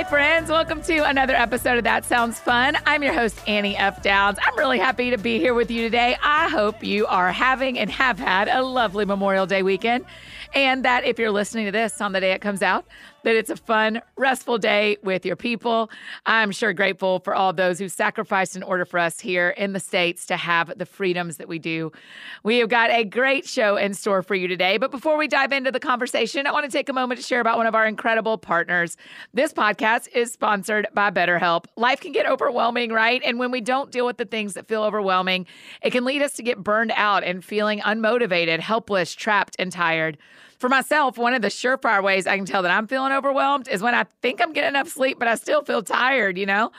Hi, friends. Welcome to another episode of That Sounds Fun. I'm your host, Annie F. Downs. I'm really happy to be here with you today. I hope you are having and have had a lovely Memorial Day weekend. And that if you're listening to this on the day it comes out, that it's a fun, restful day with your people. I'm sure grateful for all those who sacrificed in order for us here in the States to have the freedoms that we do. We have got a great show in store for you today. But before we dive into the conversation, I want to take a moment to share about one of our incredible partners. This podcast is sponsored by BetterHelp. Life can get overwhelming, right? And when we don't deal with the things that feel overwhelming, it can lead us to get burned out and feeling unmotivated, helpless, trapped, and tired. For myself, one of the surefire ways I can tell that I'm feeling overwhelmed is when I think I'm getting enough sleep, but I still feel tired, you know?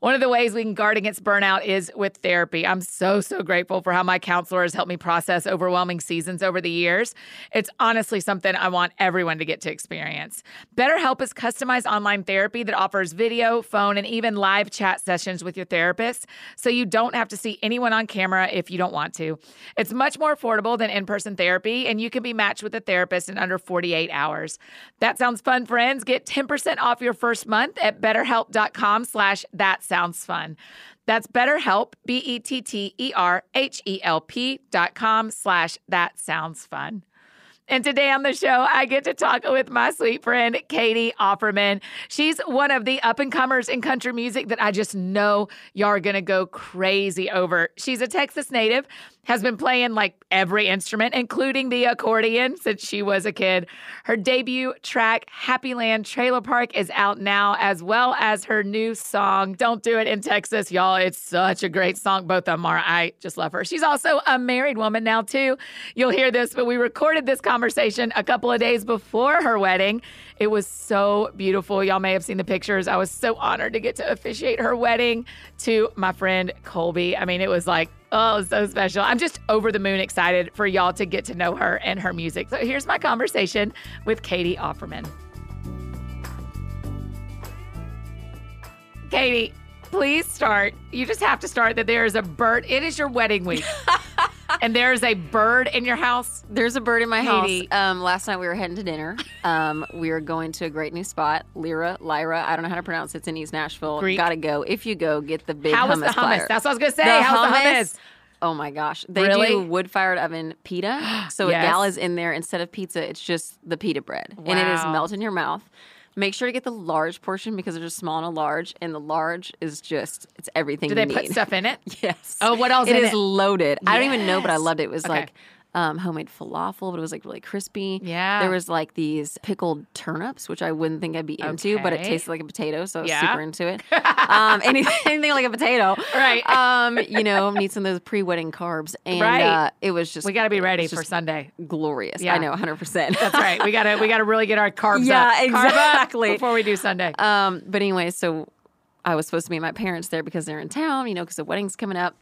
One of the ways we can guard against burnout is with therapy. I'm so, so grateful for how my counselor has helped me process overwhelming seasons over the years. It's honestly something I want everyone to get to experience. BetterHelp is customized online therapy that offers video, phone, and even live chat sessions with your therapist, so you don't have to see anyone on camera if you don't want to. It's much more affordable than in person therapy, and you can be matched with a therapist in under 48 hours. That sounds fun, friends. Get 10% off your first month at betterhelp.com slash that sounds fun. That's BetterHelp, B-E-T-T-E-R-H-E-L-P dot com slash that sounds fun. And today on the show, I get to talk with my sweet friend, Katie Offerman. She's one of the up and comers in country music that I just know y'all are going to go crazy over. She's a Texas native, has been playing like every instrument, including the accordion, since she was a kid. Her debut track, Happy Land Trailer Park, is out now, as well as her new song, Don't Do It in Texas. Y'all, it's such a great song. Both of them are. I just love her. She's also a married woman now, too. You'll hear this, but we recorded this conversation a couple of days before her wedding. It was so beautiful. Y'all may have seen the pictures. I was so honored to get to officiate her wedding to my friend Colby. I mean, it was like, oh, so special. I'm just over the moon excited for y'all to get to know her and her music. So here's my conversation with Katie Offerman. Katie, please start. You just have to start that there is a bird. It is your wedding week. and there's a bird in your house. There's a bird in my Katie. house. Um, last night we were heading to dinner. Um, we were going to a great new spot, Lyra, Lyra. I don't know how to pronounce it. It's in East Nashville. Greek. Gotta go. If you go, get the big How hummus was the hummus? platter. That's what I was gonna say. The How's the hummus? Oh my gosh. They Really? do wood fired oven pita. So Yes. a gal is in there instead of pizza, it's just the pita bread. And it is Wow. melt in your mouth. Make sure to get the large portion because there's a small and a large, and the large is just it's everything Do they need. put stuff in it? Yes. Oh, what else It in is it? It is loaded. I don't even know, but I loved it. It was Okay. like um, homemade falafel, but it was like really crispy. Yeah. There was like these pickled turnips, which I wouldn't think I'd be into, but it tasted like a potato, so I was Yeah. super into it. um, anything, anything like a potato. Right. Um, you know, need some of those pre-wedding carbs, and Right. uh, it was just We got to be ready for Sunday. glorious. Yeah. I know, 100. percent That's right. We gotta we gotta really get our carbs Yeah, up. Carb up exactly. before we do Sunday. Um, but anyway, so I was supposed to meet my parents there because they're in town, you know, because the wedding's coming up.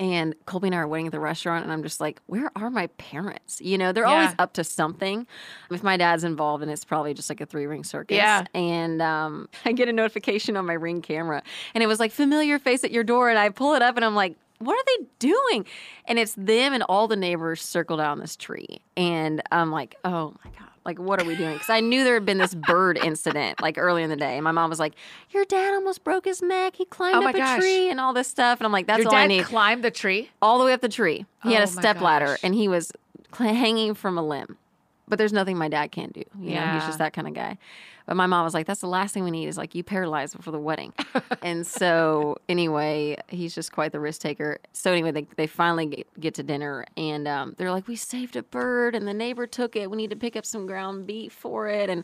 And Colby and I are waiting at the restaurant, and I'm just like, where are my parents? You know, they're Yeah. always up to something. If my dad's involved, and it's probably just like a three ring circus. Yeah. And um, I get a notification on my ring camera, and it was like, familiar face at your door. And I pull it up, and I'm like, what are they doing? And it's them and all the neighbors circled out on this tree. And I'm like, oh my God. Like, what are we doing? Because I knew there had been this bird incident like early in the day. And my mom was like, Your dad almost broke his neck. He climbed Oh up a gosh. tree and all this stuff. And I'm like, That's Your all I need. climbed the tree. all the way up the tree. He had Oh a my step ladder and he was hanging from a limb. But there's nothing my dad can't do. You know, he's just that kind of guy. But my mom was like, that's the last thing we need is like you paralyzed before the wedding. and so anyway, he's just quite the risk taker. So anyway, they, they finally get, get to dinner and um, they're like, we saved a bird and the neighbor took it. We need to pick up some ground beef for it and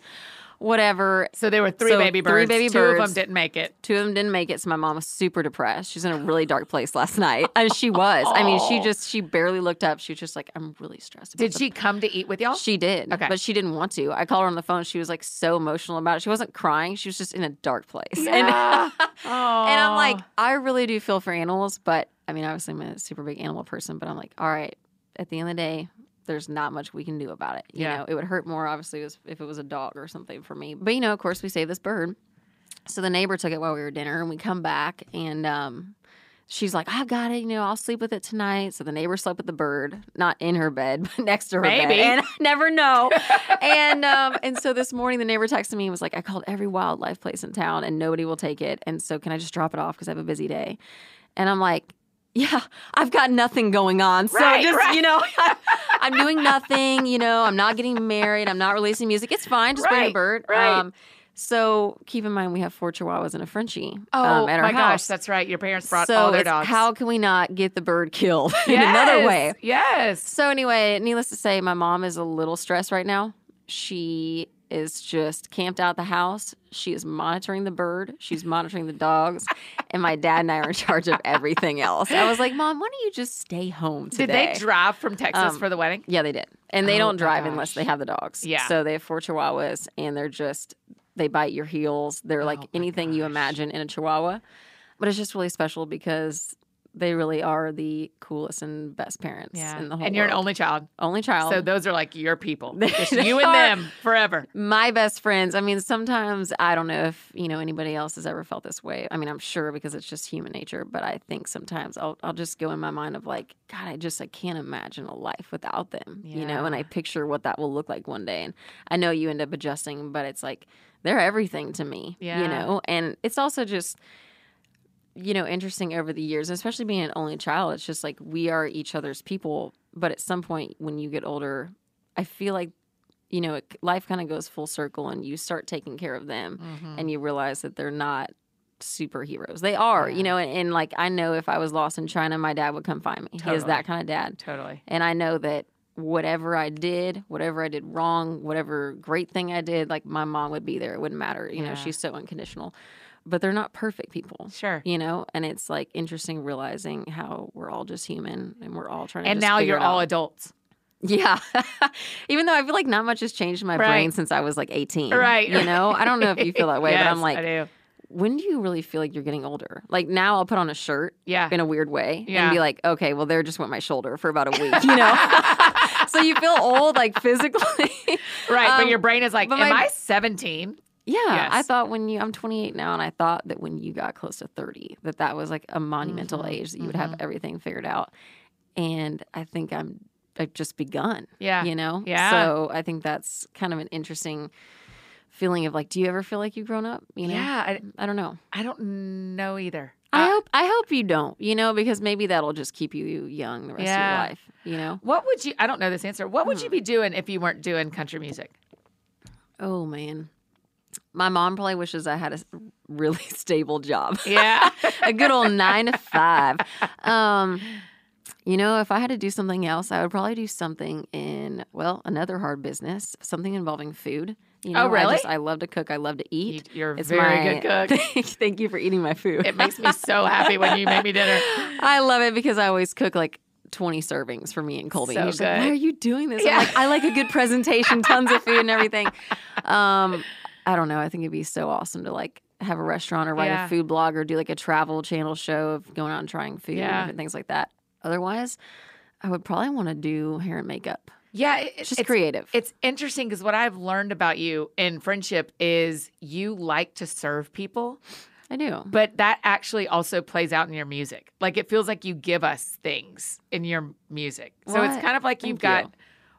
whatever. So there were three So, baby three birds. baby Two of them didn't make it. Two of them didn't make it, so my mom was super depressed. She's in a really dark place last night. And she was. I mean, she just she barely looked up. She was just like, I'm really stressed. About Did she come to eat with y'all? she did, Okay. but she didn't want to. I called her on the phone. She was like so emotional about it. She wasn't crying. She was just in a dark place. And, Yeah. and I'm like, I really do feel for animals, but I mean, obviously, I'm a super big animal person. But I'm like, all right, at the end of the day, there's not much we can do about it. You Yeah. know, it would hurt more obviously if it was a dog or something for me. But you know, of course, we saved this bird. So the neighbor took it while we were dinner, and we come back, and um, she's like, "I've got it. You know, I'll sleep with it tonight." So the neighbor slept with the bird, not in her bed, but next to her Maybe. bed, and I never know. and um, and so this morning, the neighbor texted me and was like, "I called every wildlife place in town, and nobody will take it. And so can I just drop it off because I have a busy day?" And I'm like. Yeah, I've got nothing going on. So Right, just, right. you know, I'm doing nothing, you know, I'm not getting married, I'm not releasing music. It's fine, just bring a bird. right. Um, so keep in mind we have four chihuahuas and a Frenchie Oh um, at our my house. gosh, that's right. Your parents brought so all their dogs. how can we not get the bird killed in another Yes, way? Yes. So anyway, needless to say, my mom is a little stressed right now. She is just camped out the house. She is monitoring the bird. She's monitoring the dogs, and my dad and I are in charge of everything else. I was like, "Mom, why don't you just stay home today?" Did they drive from Texas Um, for the wedding? Yeah, they did. And they Oh don't drive unless they have the dogs. Yeah. So they have four chihuahuas and they're just they bite your heels. They're like Oh my anything you imagine in a chihuahua. But it's just really special because they really are the coolest and best parents Yeah. in the whole And you're an only child. only child. So those are like your people. Just you and them forever. my best friends. I mean, sometimes I don't know if you know anybody else has ever felt this way. I mean, I'm sure because it's just human nature. But I think sometimes I'll I'll just go in my mind of like, God, I just I can't imagine a life without them. Yeah. You know, and I picture what that will look like one day. And I know you end up adjusting, but it's like they're everything to me. Yeah. You know, and it's also just you know interesting over the years, especially being an only child. It's just like we are each other's people. But at some point, when you get older, I feel like you know, it, life kind of goes full circle and you start taking care of them Mm-hmm. and you realize that they're not superheroes. They are, Yeah. you know, and, and like I know if I was lost in China, my dad would come find me. He is that kind of dad. Totally. And I know that whatever I did, whatever I did wrong, whatever great thing I did, like my mom would be there. It wouldn't matter. You Yeah. know, she's so unconditional. But they're not perfect people. Sure. You know, and it's like interesting realizing how we're all just human and we're all trying to And now you're all adults. Yeah. Even though I feel like not much has changed in my Right. brain since I was like 18. Right. You know, I don't know if you feel that way, but I'm like, I do. when do you really feel like you're getting older? Like now I'll put on a shirt Yeah. in a weird way Yeah. and be like, okay, well, there just went my shoulder for about a week, you know? so you feel old, like physically. Right. but Um, your brain is like, am my- I 17? Yeah, Yes. I thought when you I'm 28 now, and I thought that when you got close to 30, that that was like a monumental Mhm, age that you would have everything figured out. And I think I'm I've just begun. Yeah. you know. Yeah. So I think that's kind of an interesting feeling of like, do you ever feel like you've grown up? You know. Yeah. I, I don't know. I don't know either. I hope I hope you don't. You know, because maybe that'll just keep you young the rest of your life. You know. What would you, I don't know this answer. What Hmm. would you be doing if you weren't doing country music? Oh man. My mom probably wishes I had a really stable job. Yeah. a good old nine to five. Um, you know, if I had to do something else, I would probably do something in well, another hard business, something involving food. You know, Oh, really? I just I love to cook. I love to eat. You're a It's very my- good cook. Thank you for eating my food. It makes me so happy when you make me dinner. I love it because I always cook like 20 servings for me and Colby. So and he's like, why are you doing this? Yeah. I'm like, I like a good presentation, tons of food and everything. Um, I don't know. I think it'd be so awesome to like have a restaurant or write Yeah. a food blog or do like a travel channel show of going out and trying food Yeah. and things like that. Otherwise, I would probably want to do hair and makeup. Yeah, it- It's just creative. It's interesting because what I've learned about you in friendship is you like to serve people, I do. but that actually also plays out in your music. Like it feels like you give us things in your music. So it's kind of like you've thank got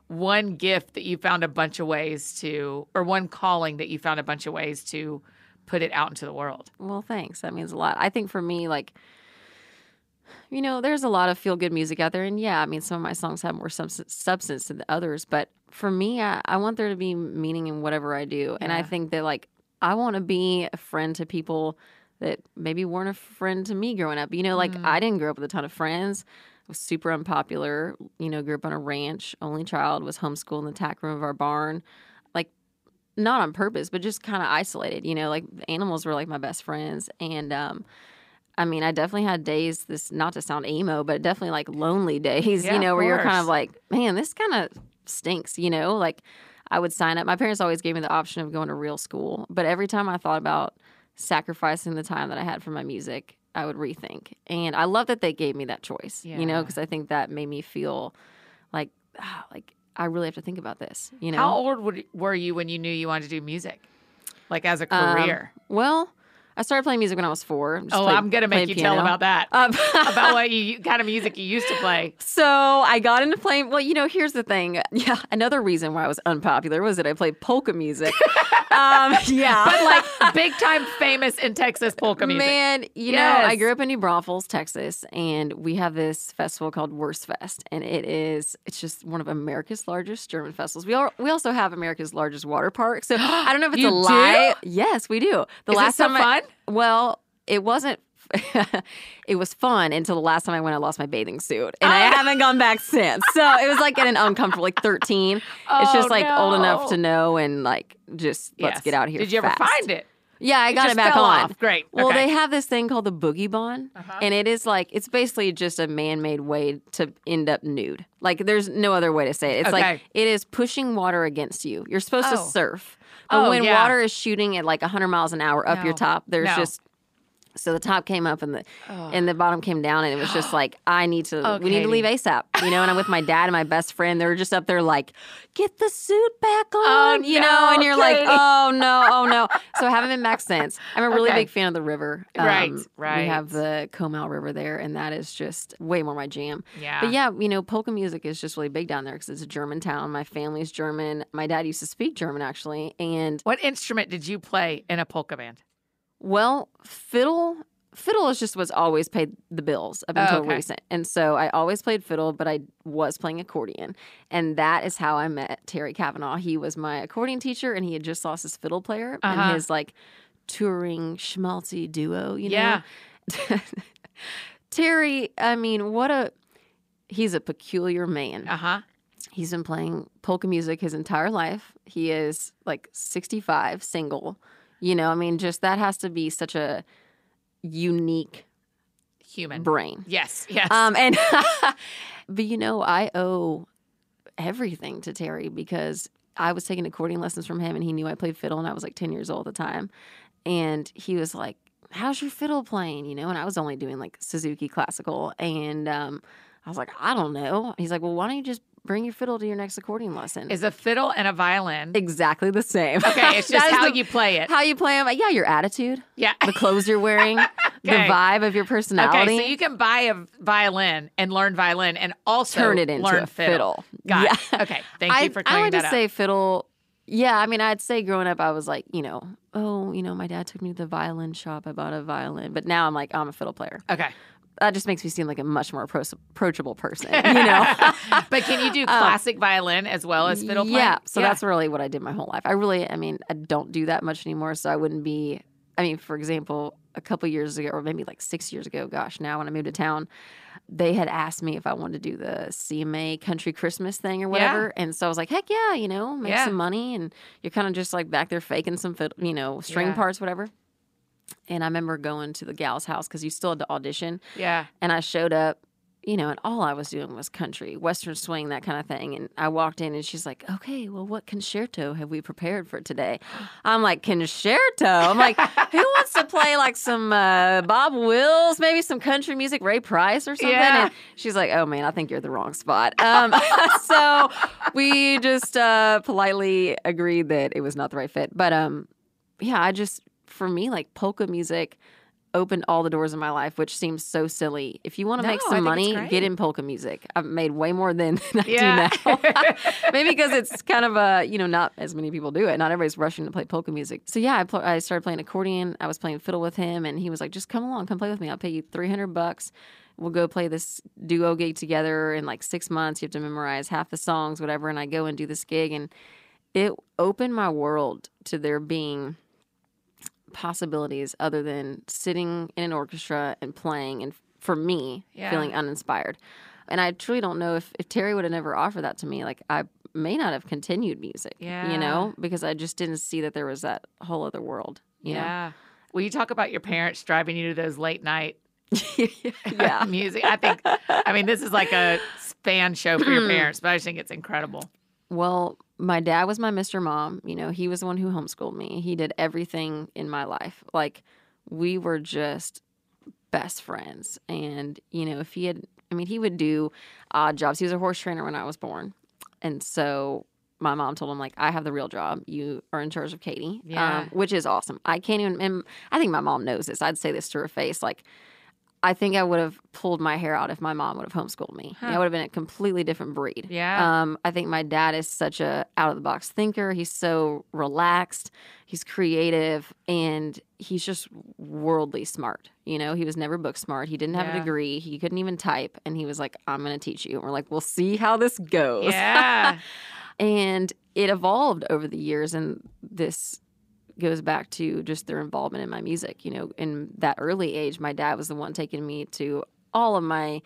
one gift that you found a bunch of ways to, or one calling that you found a bunch of ways to put it out into the world. Well, thanks. That means a lot. I think for me, like, you know, there's a lot of feel good music out there. And yeah, I mean, some of my songs have more subs- substance than others. But for me, I, I want there to be meaning in whatever I do. And I think that, like, I want to be a friend to people that maybe weren't a friend to me growing up. You know, like, Mm. I didn't grow up with a ton of friends. Was super unpopular. You know, grew up on a ranch, only child, was homeschooled in the tack room of our barn. Like, not on purpose, but just kind of isolated. You know, like animals were like my best friends, and um, I mean, I definitely had days. This not to sound emo, but definitely like lonely days. Yeah, you know, where you're kind of like, man, this kind of stinks. You know, like I would sign up. My parents always gave me the option of going to real school, but every time I thought about sacrificing the time that I had for my music, I would rethink. And I love that they gave me that choice. You know, because I think that made me feel like, ah, like I really have to think about this. You know, How old would, were you when you knew you wanted to do music? Like as a Um, career? Well, I started playing music when I was four. Oh, played- I'm going to make you tell about that. Um, about what you kind of music you used to play. So I got into playing. Well, you know, here's the thing. Yeah, another reason why I was unpopular was that I played polka music. um, yeah, But like big time famous in Texas polka music. Man, you know, I grew up in New Braunfels, Texas, and we have this festival called Wurstfest, and it is it's just one of America's largest German festivals. We all, we also have America's largest water park. So I don't know if it's You a lie. do? Yes, we do. The Is last so time I- fun? Well, it wasn't. it was fun until the last time I went. I lost my bathing suit, and I Oh. haven't gone back since. So it was like at an uncomfortable, like thirteen. it's just Oh, like old enough to know and like just let's get out of here. Did you ever find it? Yeah, I got just it back on. off. Great. Well, Okay. they have this thing called the Boogie Bahn, Uh-huh. and it is like it's basically just a man-made way to end up nude. Like there's no other way to say it. It's Okay. like it is pushing water against you. You're supposed to Oh. surf, but Oh, when yeah. water is shooting at like 100 miles an hour up your top, there's No. just so the top came up and the and the bottom came down, and it was just like I need to. Oh, we need to leave ASAP, you know. And I'm with my dad and my best friend. They were just up there like, get the suit back on, you know. And you're like, oh no, oh no. So I haven't been back since. I'm a really Okay. big fan of the river. Right, Um, right. We have the Comal River there, and that is just way more my jam. Yeah. But yeah, you know, polka music is just really big down there because it's a German town. My family's German. My dad used to speak German actually, and What instrument did you play in a polka band? Well, fiddle. Fiddle is just what's always paid the bills up Oh, until okay. recent. And so I always played fiddle, but I was playing accordion. And that is how I met Terry Kavanaugh. He was my accordion teacher and he had just lost his fiddle player Uh-huh. and his like touring schmaltzy duo, you know? Yeah. Terry, I mean, what a he's a peculiar man. Uh huh. He's been playing polka music his entire life. He is like 65, single. You know, I mean, just that has to be such a unique Human. brain. Yes. Yes. Um, and but you know, I owe everything to Terry because I was taking accordion lessons from him, and he knew I played fiddle, and I was like ten years old at the time, and he was like, "How's your fiddle playing?" You know, and I was only doing like Suzuki classical, and um, I was like, "I don't know." He's like, "Well, why don't you just bring your fiddle to your next accordion lesson?" is a fiddle and a violin. exactly the same. Okay, it's just how the- you play it. how you play them. Yeah, your attitude, Yeah. the clothes you're wearing, the vibe of your personality. Okay, so you can buy a violin and learn violin and also turn it into learn a fiddle. fiddle. Got yeah. it. Okay, thank I, you for I clearing would that just up. say fiddle. Yeah, I mean, I'd say growing up, I was like, you know, oh, you know, my dad took me to the violin shop. I bought a violin, but now I'm like, I'm a fiddle player. okay, That just makes me seem like a much more appro- approachable person, you know. but can you do um, classic violin as well as fiddle playing? Yeah, so that's really what I did my whole life. I really, I mean, I don't do that much anymore, so I wouldn't be. I mean, for example, a couple years ago, or maybe like six years ago, gosh, now when I moved to town, they had asked me if I wanted to do the CMA Country Christmas thing or whatever, Yeah. and so I was like, heck yeah, you know, make Yeah. some money, and you're kind of just like back there faking some, you know, string Yeah. parts, whatever. And I remember going to the gal's house because you still had to audition, yeah. and I showed up, you know, and all I was doing was country, western swing, that kind of thing. And I walked in and she's like, okay, well, what concerto have we prepared for today? I'm like, concerto? I'm like, who wants to play like some uh, Bob Wills, maybe some country music, Ray Price or something? Yeah. And she's like, oh man, I think you're the wrong spot. Um, so we just uh, politely agreed that it was not the right fit. But um, yeah, I just, for me, like polka music opened all the doors in my life, which seems so silly. If you want to No, make some money, get in polka music. I've made way more than, than I Yeah. do now. Maybe because it's kind of a, you know, not as many people do it. Not everybody's rushing to play polka music. So yeah, I, pl- I started playing accordion. I was playing fiddle with him, and he was like, just come along, come play with me. I'll pay you 300 bucks. We'll go play this duo gig together in like six months. You have to memorize half the songs, whatever. And I go and do this gig, and it opened my world to there being possibilities other than sitting in an orchestra and playing and for me Yeah. feeling uninspired and i truly don't know if, if terry would have never offered that to me like i may not have continued music Yeah. you know because i just didn't see that there was that whole other world you know? Yeah. Will you talk about your parents driving you to those late night yeah music? I think, I mean, this is like a fan show for your parents, but I just think it's incredible. Well, my dad was my Mr. Mom. You know, he was the one who homeschooled me. He did everything in my life. Like, we were just best friends. And, you know, if he had, I mean, he would do odd jobs. He was a horse trainer when I was born. And so my mom told him, like, I have the real job. You are in charge of Katie, Yeah. um, which is awesome. I can't even, and I think my mom knows this. I'd say this to her face. Like, I think I would have pulled my hair out if my mom would have homeschooled me. Huh. I would have been a completely different breed. Yeah. Um, I think my dad is such a out of the box thinker. He's so relaxed. He's creative, and he's just worldly smart. You know, he was never book smart. He didn't have Yeah. a degree. He couldn't even type, and he was like, "I'm going to teach you." And we're like, "We'll see how this goes." Yeah. and it evolved over the years, and this goes back to just their involvement in my music. You know, in that early age, my dad was the one taking me to all of my,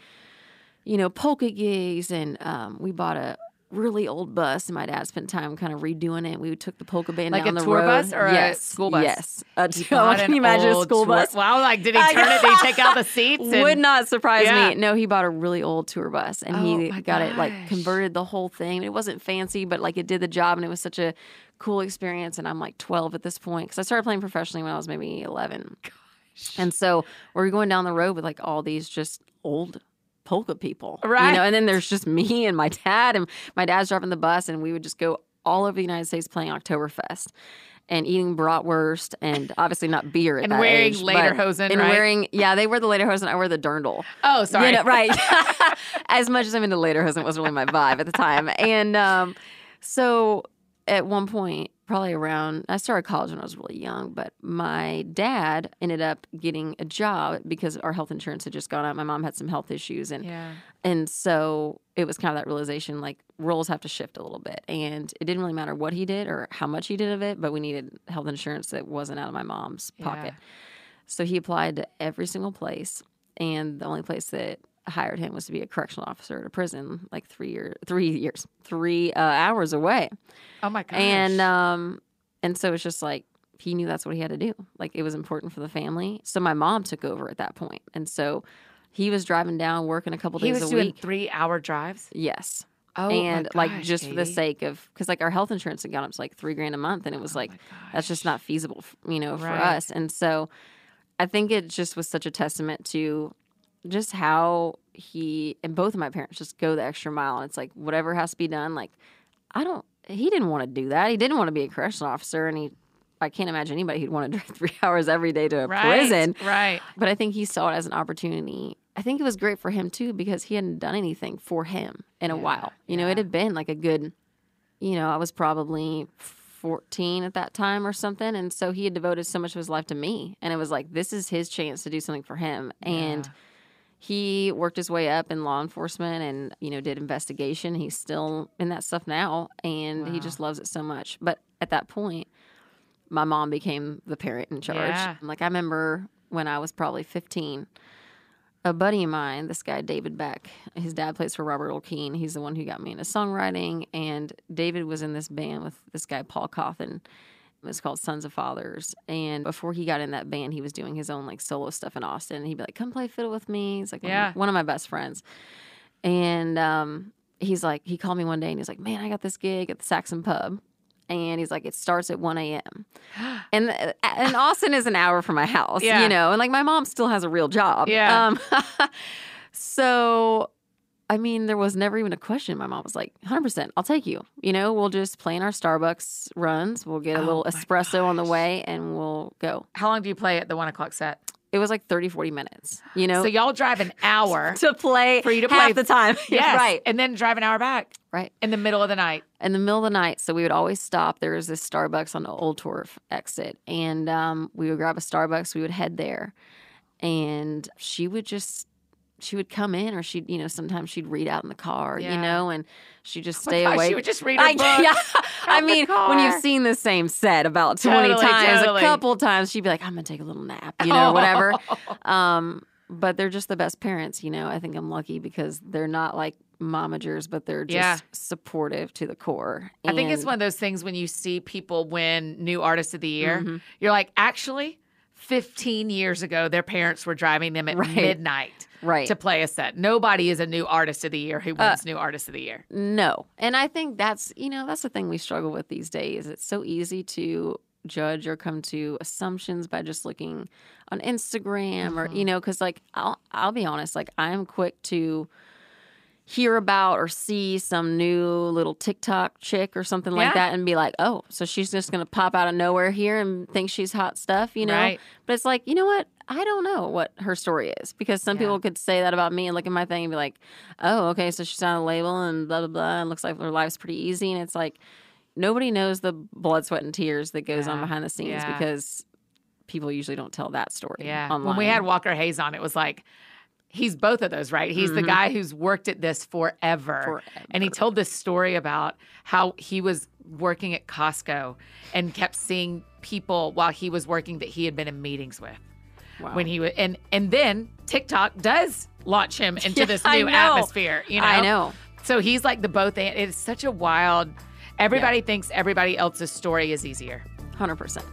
you know, polka gigs, and um, we bought a really old bus, and my dad spent time kind of redoing it. We took the polka band Like down a the tour road. bus or a yes, school bus? Yes, a He tour. Can you imagine a school tour- bus? Wow, like did he turn it? Did he take out the seats? And, Would not surprise Yeah. me. No, he bought a really old tour bus and Oh, he got it like converted the whole thing. It wasn't fancy, but like it did the job and it was such a cool experience. And I'm like 12 at this point because I started playing professionally when I was maybe 11. Gosh. And so we're going down the road with like all these just old polka people, Right. You know, and then there's just me and my dad, and my dad's driving the bus, and we would just go all over the United States playing Oktoberfest. And eating bratwurst and obviously not beer at And that wearing age, lederhosen, and right? wearing yeah they wear the lederhosen I wear the dirndl Oh, sorry. you know, right. as much as I'm into lederhosen, it wasn't really my vibe at the time. And um, so at one point, probably around, I started college when I was really young, but my dad ended up getting a job because our health insurance had just gone up. My mom had some health issues. And, Yeah. and so it was kind of that realization like roles have to shift a little bit. And it didn't really matter what he did or how much he did of it, but we needed health insurance that wasn't out of my mom's pocket. So he applied to every single place, and the only place that hired him was to be a correctional officer at a prison, like three year, three years, three uh, hours away. Oh my gosh. And um, and so it's just like he knew that's what he had to do. Like it was important for the family. So my mom took over at that point, and so he was driving down, working a couple he days was a doing week. three hour drives. Yes. Oh, my and like gosh, just for the sake of because like our health insurance had gone up to like three grand a month and it was Oh like that's just not feasible you know for us and so i think it just was such a testament to just how he and both of my parents just go the extra mile and it's like whatever has to be done like i don't he didn't want to do that he didn't want to be a correctional officer and he i can't imagine anybody who'd want to drive three hours every day to a Right. prison Right. but I think he saw it as an opportunity. I think it was great for him too because he hadn't done anything for him in a while. You know, it had been like a good, you know, I was probably 14 at that time or something. And so he had devoted so much of his life to me. And it was like, this is his chance to do something for him. And Yeah. He worked his way up in law enforcement and, you know, did investigation. He's still in that stuff now. And he just loves it so much. But at that point, my mom became the parent in charge. Yeah. Like I remember when I was probably 15, a buddy of mine, this guy David Beck, his dad plays for Robert Earl Keen. He's the one who got me into songwriting, and David was in this band with this guy Paul Cauthen, It's called Sons of Fathers. And before he got in that band, he was doing his own like solo stuff in Austin. And he'd be like, "Come play fiddle with me." He's like, one of my- Yeah. one of my best friends. And um, he's like, he called me one day and he's like, "Man, I got this gig at the Saxon Pub." And he's like, it starts at 1 a.m. And, uh, and Austin is an hour from my house, Yeah. you know, and like my mom still has a real job. Yeah. Um, so, I mean, there was never even a question. My mom was like, 100%, I'll take you. You know, we'll just plan our Starbucks runs. We'll get a Oh little espresso on the way and we'll go. How long do you play at the one o'clock set? It was like 30, 40 minutes, you know, So y'all drive an hour. to play For you to half play- the time. yes, right. And then drive an hour back Right. in the middle of the night. in the middle of the night. So we would always stop. There was this Starbucks on the Old Torf exit, and um, we would grab a Starbucks. We would head there, and she would just she would come in, or she'd you know sometimes she'd read out in the car, Yeah. you know, and she'd just Oh stay gosh, away. She would just read I, book. yeah, I mean, when you've seen the same set about twenty Totally, times, totally. a couple times, she'd be like, "I'm gonna take a little nap," you know, whatever. Um, but they're just the best parents, you know. I think I'm lucky because they're not like momagers, but they're just Yeah. supportive to the core. I think it's one of those things when you see people win new artist of the year, Mhm. you're like, actually, 15 years ago, their parents were driving them at Right. midnight right. to play a set. Nobody is a new artist of the year who Uh, wins new artist of the year. No. And I think that's, you know, that's the thing we struggle with these days. It's so easy to judge or come to assumptions by just looking on Instagram or, Mhm. you know, cuz like I'll I'll be honest, like I'm quick to hear about or see some new little TikTok chick or something like Yeah. that and be like, "Oh, so she's just going to pop out of nowhere here and think she's hot stuff," you know? Right. But it's like, you know what? I don't know what her story is because some Yeah. people could say that about me and look at my thing and be like, oh, okay, so she's on a label and blah, blah, blah. And looks like her life's pretty easy. And it's like, nobody knows the blood, sweat, and tears that goes on behind the scenes Yeah. because people usually don't tell that story. Yeah. Online. When we had Walker Hayes on, it was like, he's both of those, right? He's the Mhm. guy who's worked at this forever. And he told this story about how he was working at Costco and kept seeing people while he was working that he had been in meetings with. Wow. when he was and and then TikTok does launch him into this new atmosphere. You know, I know. So he's like the both. and It's such a wild. Everybody thinks everybody else's story is easier. 100%.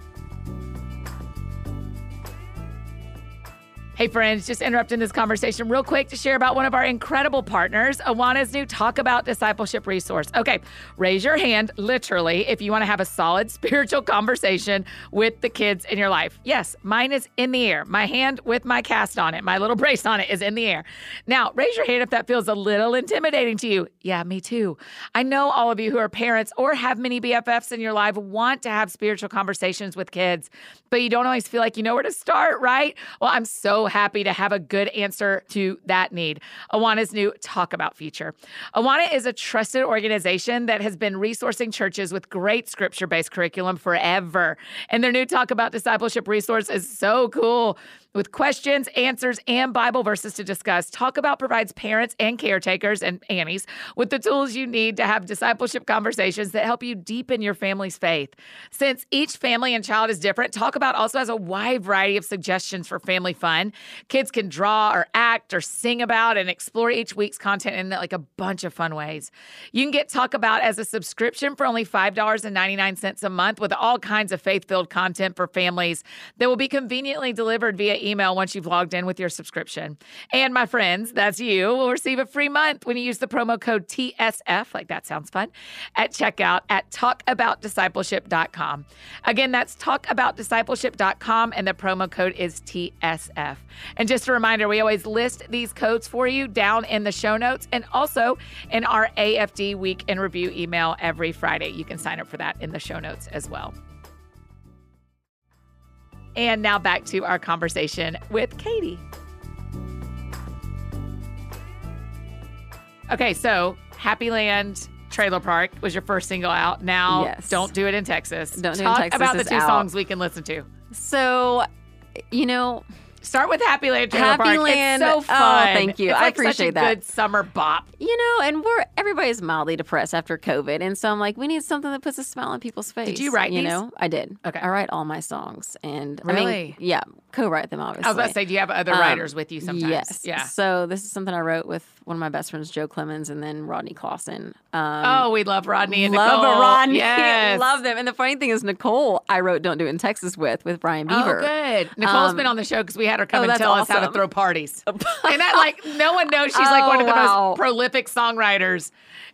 Hey, friends, just interrupting this conversation real quick to share about one of our incredible partners, Awana's new Talk About Discipleship resource. Okay, raise your hand, literally, if you want to have a solid spiritual conversation with the kids in your life. Yes, mine is in the air. My hand with my cast on it, my little brace on it is in the air. Now, raise your hand if that feels a little intimidating to you. Yeah, me too. I know all of you who are parents or have many BFFs in your life want to have spiritual conversations with kids, but you don't always feel like you know where to start, right? Well, I'm so happy to have a good answer to that need. Awana's new Talk About feature. Awana is a trusted organization that has been resourcing churches with great scripture based curriculum forever. And their new Talk About Discipleship resource is so cool. With questions, answers, and Bible verses to discuss, Talk About provides parents and caretakers and Annies with the tools you need to have discipleship conversations that help you deepen your family's faith. Since each family and child is different, Talk About also has a wide variety of suggestions for family fun. Kids can draw or act or sing about and explore each week's content in like a bunch of fun ways. You can get Talk About as a subscription for only $5.99 a month with all kinds of faith filled content for families that will be conveniently delivered via email once you've logged in with your subscription. And my friends, that's you, will receive a free month when you use the promo code TSF, like that sounds fun, at checkout at talkaboutdiscipleship.com. Again, that's talkaboutdiscipleship.com, and the promo code is TSF. And just a reminder, we always list these codes for you down in the show notes and also in our AFD Week in Review email every Friday. You can sign up for that in the show notes as well. And now back to our conversation with Katie. Okay, so Happy Land Trailer Park was your first single out. Now, Yes. don't do it in Texas. Don't do it in Talk Texas about the two out. songs we can listen to. So, you know, Start with Happy Land Trailer Happy Park. Land- It's so oh, fun. thank you. It's I like such a appreciate that. Good summer bop. you know, and we're everybody's mildly depressed after COVID, and so I'm like, we need something that puts a smile on people's face. Did you write You these? know, I did. Okay. I write all my songs, and I Really? mean, yeah, co-write them obviously. I was about to say, do you have other Um, writers with you sometimes? Yes. Yeah. So this is something I wrote with one of my best friends, Joe Clemens, and then Rodney Clawson. Um, oh, we love Rodney and love Nicole. Rodney. Yes. love them. And the funny thing is, Nicole, I wrote "Don't Do It in Texas" with with Brian Beaver. Oh, good. Nicole's Um, been on the show because we had her come oh, and tell us how to throw parties. and that, like, no one knows she's like one of the Oh, wow. most prolific songwriters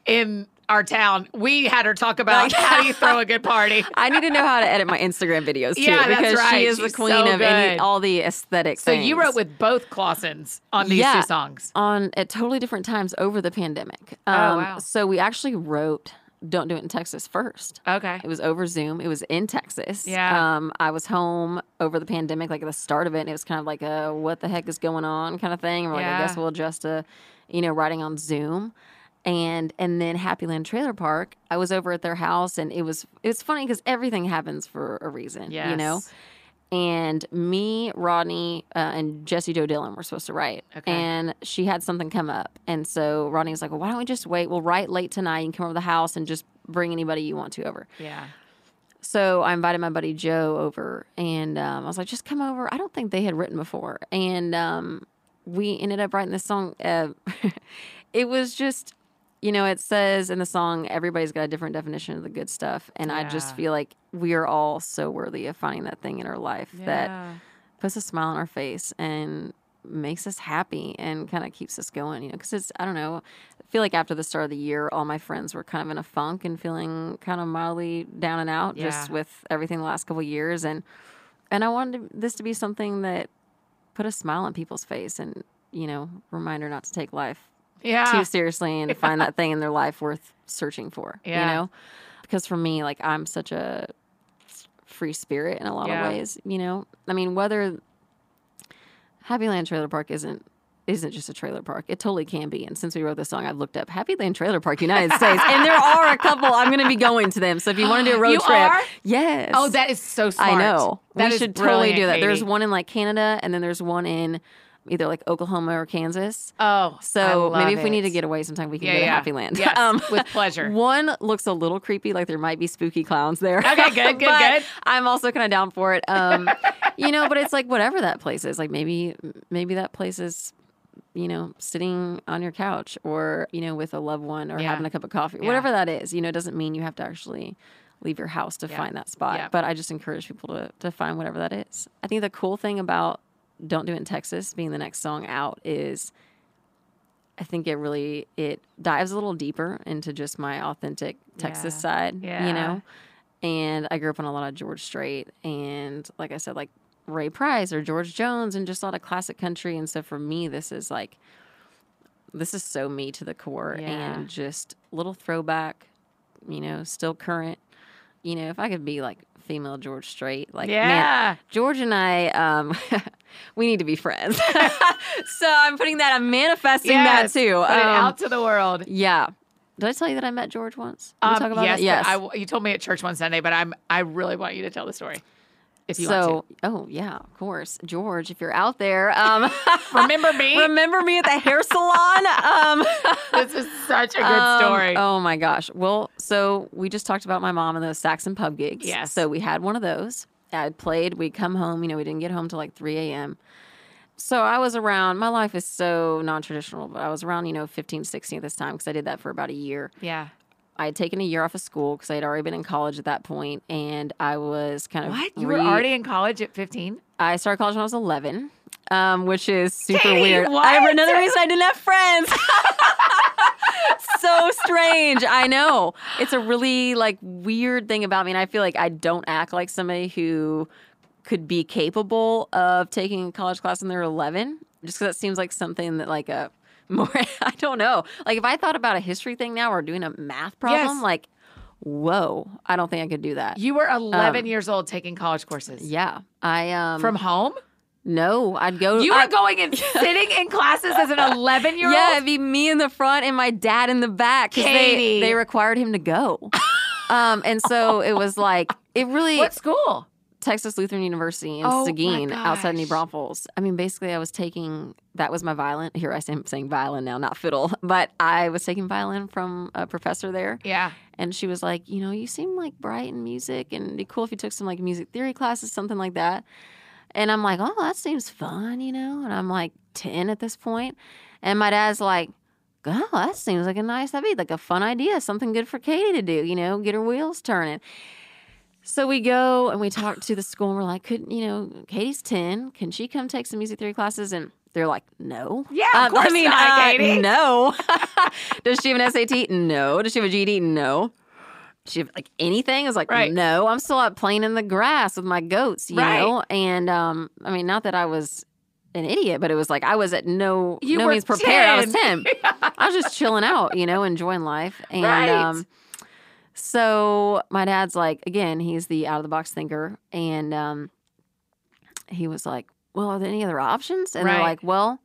in our town. We had her talk about Like- how do you throw a good party. I need to know how to edit my Instagram videos too, Yeah, that's because right. she is She's the queen so of any all the aesthetic. So you wrote with both Clawsons on these Yeah. two songs. on at totally different times over the pandemic. Um, Oh, wow. So we actually wrote "Don't Do It in Texas" first. Okay. It was over Zoom. It was in Texas. Yeah. Um, I was home over the pandemic, like at the start of it, and it was kind of like a "What the heck is going on?" kind of thing. And we're like, I guess we'll adjust to, you know, writing on Zoom. And and then Happyland Trailer Park, I was over at their house, and it was it was funny because everything happens for a reason, you know. And me, Rodney, uh, and Jessie Jo Dillon were supposed to write. Okay. And she had something come up. And so Rodney was like, well, why don't we just wait? We'll write late tonight. You can come over to the house and just bring anybody you want to over. Yeah. So I invited my buddy Joe over, and um, I was like, "Just come over." I don't think they had written before, and um, we ended up writing this song. Uh, it was just, you know, it says in the song, everybody's got a different definition of the good stuff, and I just feel like we are all so worthy of finding that thing in our life that puts a smile on our face and makes us happy and kind of keeps us going, you know, because it's, I don't know, I feel like after the start of the year, all my friends were kind of in a funk and feeling kind of mildly down and out just with everything the last couple of years. And, and I wanted this to be something that put a smile on people's face and, you know, reminder not to take life Yeah. too seriously and to find that thing in their life worth searching for, Yeah. you know? Because for me, like, I'm such a free spirit in a lot Yeah. of ways, you know? I mean, whether Happy Land Trailer Park isn't isn't just a trailer park. It totally can be. And since we wrote this song, I've looked up Happy Land Trailer Park, United States, and there are a couple. I'm going to be going to them. So if you want to do a road You trip, are? yes. Oh, that is so smart. I know. That we should totally do that. There's one in like Canada, and then there's one in either like Oklahoma or Kansas. Oh, So maybe if we need to get away sometime, we can Yeah, go to yeah. Happy Land. Um, with pleasure. One looks a little creepy, like there might be spooky clowns there. Okay, good, good, good. I'm also kind of down for it. Um, you know, but it's like whatever that place is. Like maybe maybe that place is, you know, sitting on your couch or you know with a loved one or Yeah. having a cup of coffee, Yeah. whatever that is. You know, it doesn't mean you have to actually leave your house to Yeah. find that spot. But I just encourage people to to find whatever that is. I think the cool thing about "Don't Do It in Texas" being the next song out is. I think it really it dives a little deeper into just my authentic Texas Yeah. side, Yeah. you know. And I grew up on a lot of George Strait and like I said like Ray Price or George Jones and just a lot of classic country and so for me this is like this is so me to the core Yeah. and just little throwback, you know, still current. You know, if I could be like female George Strait, like man, Yeah. George and I, um, we need to be friends. so I'm putting that, I'm manifesting Yes. that too. Put it Um, out to the world. yeah. Did I tell you that I met George once? Did we Um, talk about yes, that? Yes. I, you told me at church one Sunday, but I'm I really want you to tell the story. If you want so, oh yeah, of course, George, if you're out there, um. Remember me? remember me at the hair salon. Um, this is such a good um, story. Oh my gosh. Well, so we just talked about my mom and those Saxon pub gigs. Yes. So we had one of those. I played. We'd come home. You know, we didn't get home till like 3 a.m. So I was around. My life is so non-traditional, but I was around, you know, 15, 16 at this time because I did that for about a year. yeah. I had taken a year off of school because I had already been in college at that point, and I was kind of What? You were already in college at 15? I started college when I was 11, um, which is super Katie, weird. what? I, another reason I didn't have friends. so strange. I know. It's a really like weird thing about me, and I feel like I don't act like somebody who could be capable of taking a college class when they're 11, just because that seems like something that like a more I don't know. Like if I thought about a history thing now or doing a math problem, Yes. like whoa, I don't think I could do that. You were 11 Um, years old taking college courses. yeah, I um From home? No, I'd go. You were going and sitting in classes as an 11 year old? Yeah, it'd be me in the front and my dad in the back because Katie. they, they required him to go. um, and so it was like it really What school? Texas Lutheran University in Oh, Seguin outside of New. Braunfels. I mean, basically, I was taking that was my violin. Here I am saying violin now, not fiddle, but I was taking violin from a professor there, Yeah. and she was like, you know, you seem like bright in music, and it'd be cool if you took some like music theory classes, something like that. And I'm like, oh, that seems fun, you know. And I'm like 10 at this point. And my dad's like, oh, that seems like a nice, that'd be like a fun idea, something good for Katie to do, you know, get her wheels turning. So we go and we talk to the school and we're like, couldn't you know, Katie's 10. Can she come take some music theory classes? And they're like, no. Yeah, of course I mean, not, uh, Katie. no. Does she have an SAT? No. Does she have a GED? No. She like anything? I was like, Right. no. I'm still out playing in the grass with my goats, you Right. know? And um, I mean, not that I was an idiot, but it was like I was at no You no means prepared. I was 10. 10. I was just chilling out, you know, enjoying life. And Right. um so my dad's like, again, he's the out of the box thinker. And um he was like, Well, are there any other options? And they're like, Well,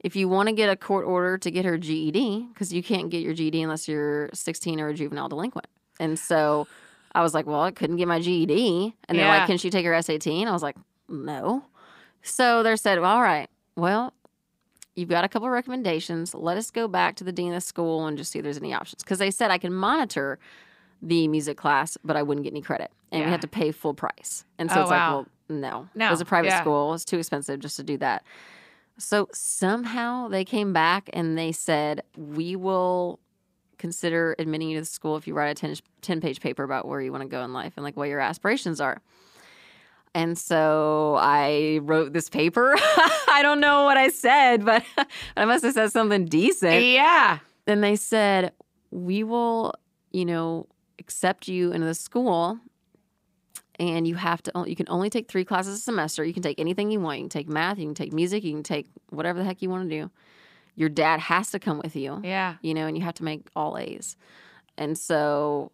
if you want to get a court order to get her GED, because you can't get your GED unless you're 16 or a juvenile delinquent. And so I was like, Well, I couldn't get my GED. And they're Yeah. like, Can she take her SAT? And I was like, No. So they said, well, All right, well, you've got a couple of recommendations. Let us go back to the dean of the school and just see if there's any options. Because they said I can monitor the music class, but I wouldn't get any credit. And we Yeah. had to pay full price. And so Oh, it's wow. like, well, no. No, It was a private yeah. school. It was too expensive just to do that. So somehow they came back and they said, we will consider admitting you to the school if you write a 10, 10 page paper about where you want to go in life and like what your aspirations are. And so I wrote this paper. I don't know what I said, but I must have said something decent. yeah. And they said, We will, you know, accept you into the school. And you have to, you can only take three classes a semester. You can take anything you want. You can take math, you can take music, you can take whatever the heck you want to do. Your dad has to come with you Yeah. you know, and you have to make all A's. And so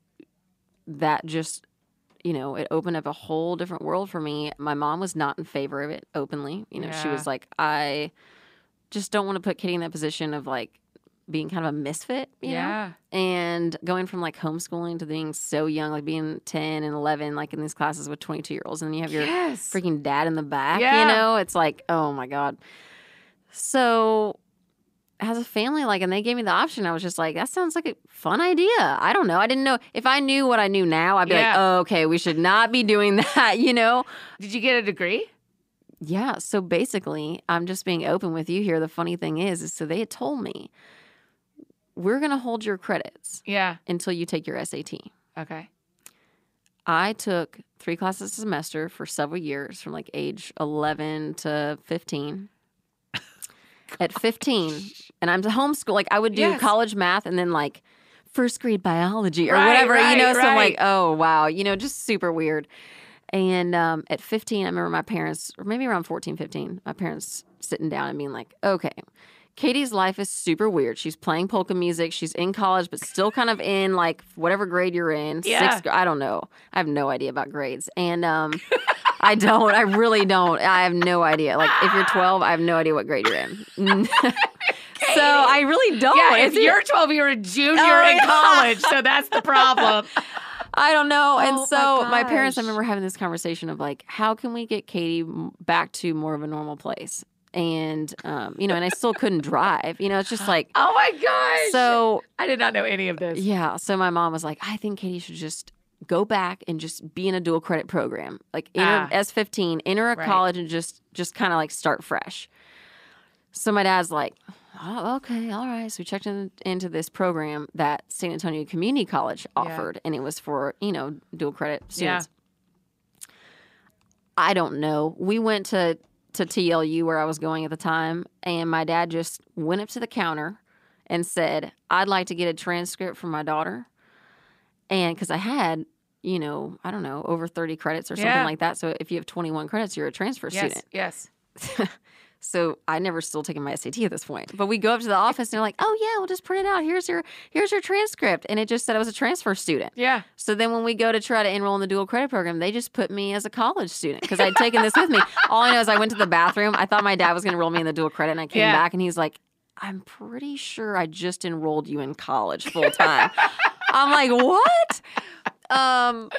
that just, you know, it opened up a whole different world for me. My mom was not in favor of it openly. You know, she was like, I just don't want to put Kitty in that position of like being kind of a misfit, you know? yeah. And going from like homeschooling to being so young, like being 10 and 11, like in these classes with 22 year olds, and then you have your yes. freaking dad in the back, Yeah. you know? It's like, oh my God. So as a family, like, and they gave me the option, I was just like, that sounds like a fun idea. I don't know. I didn't know if I knew what I knew now, I'd be Yeah. like, oh, okay, we should not be doing that, you know? Did you get a degree? Yeah. So basically, I'm just being open with you here. The funny thing is, is so they had told me, we're going to hold your credits Yeah. until you take your SAT. Okay. I took three classes a semester for several years from like age 11 to 15. At 15, and I'm to homeschool, like I would do Yes. college math and then like first grade biology or Right, whatever, right, you know? So I'm like, oh, wow, you know, just super weird. And um, at 15, I remember my parents, or maybe around 14, 15, my parents sitting down and being like, okay, Catie's life is super weird. She's playing polka music. She's in college, but still kind of in like whatever grade you're in. Yeah. Sixth, I don't know. I have no idea about grades. And um, I don't. I really don't. I have no idea. Like if you're 12, I have no idea what grade you're in. so I really don't. Yeah, if It's- you're 12, you're a junior Oh, in college, so that's the problem. I don't know. Oh, and my so my, parents, I remember having this conversation of like, how can we get Catie back to more of a normal place? And um, you know, and I still couldn't drive. You know, it's just like Oh my gosh. so. I did not know any of this. Yeah. So my mom was like, I think Catie should just go back and just be in a dual credit program, like enter Ah. S fifteen, enter a Right. college, and just just kind of like start fresh. So my dad's like, oh, okay, all right. So we checked in, into this program that San Antonio Community College Yeah. offered, and it was for you know dual credit Yeah. students. I don't know. We went to to TLU where I was going at the time, and my dad just went up to the counter and said, "I'd like to get a transcript for my daughter," and because I had. You know, I don't know, over 30 credits or something Yeah. like that. So if you have 21 credits, you're a transfer Yes. student. Yes. So I never still taken my SAT at this point. But we go up to the office and they're like, "Oh yeah, we'll just print it out. Here's your here's your transcript." And it just said I was a transfer student. Yeah. So then when we go to try to enroll in the dual credit program, they just put me as a college student because I'd taken this with me. All I know is I went to the bathroom. I thought my dad was going to enroll me in the dual credit, and I came Yeah. back and he's like, "I'm pretty sure I just enrolled you in college full time." I'm like, "What?" Um,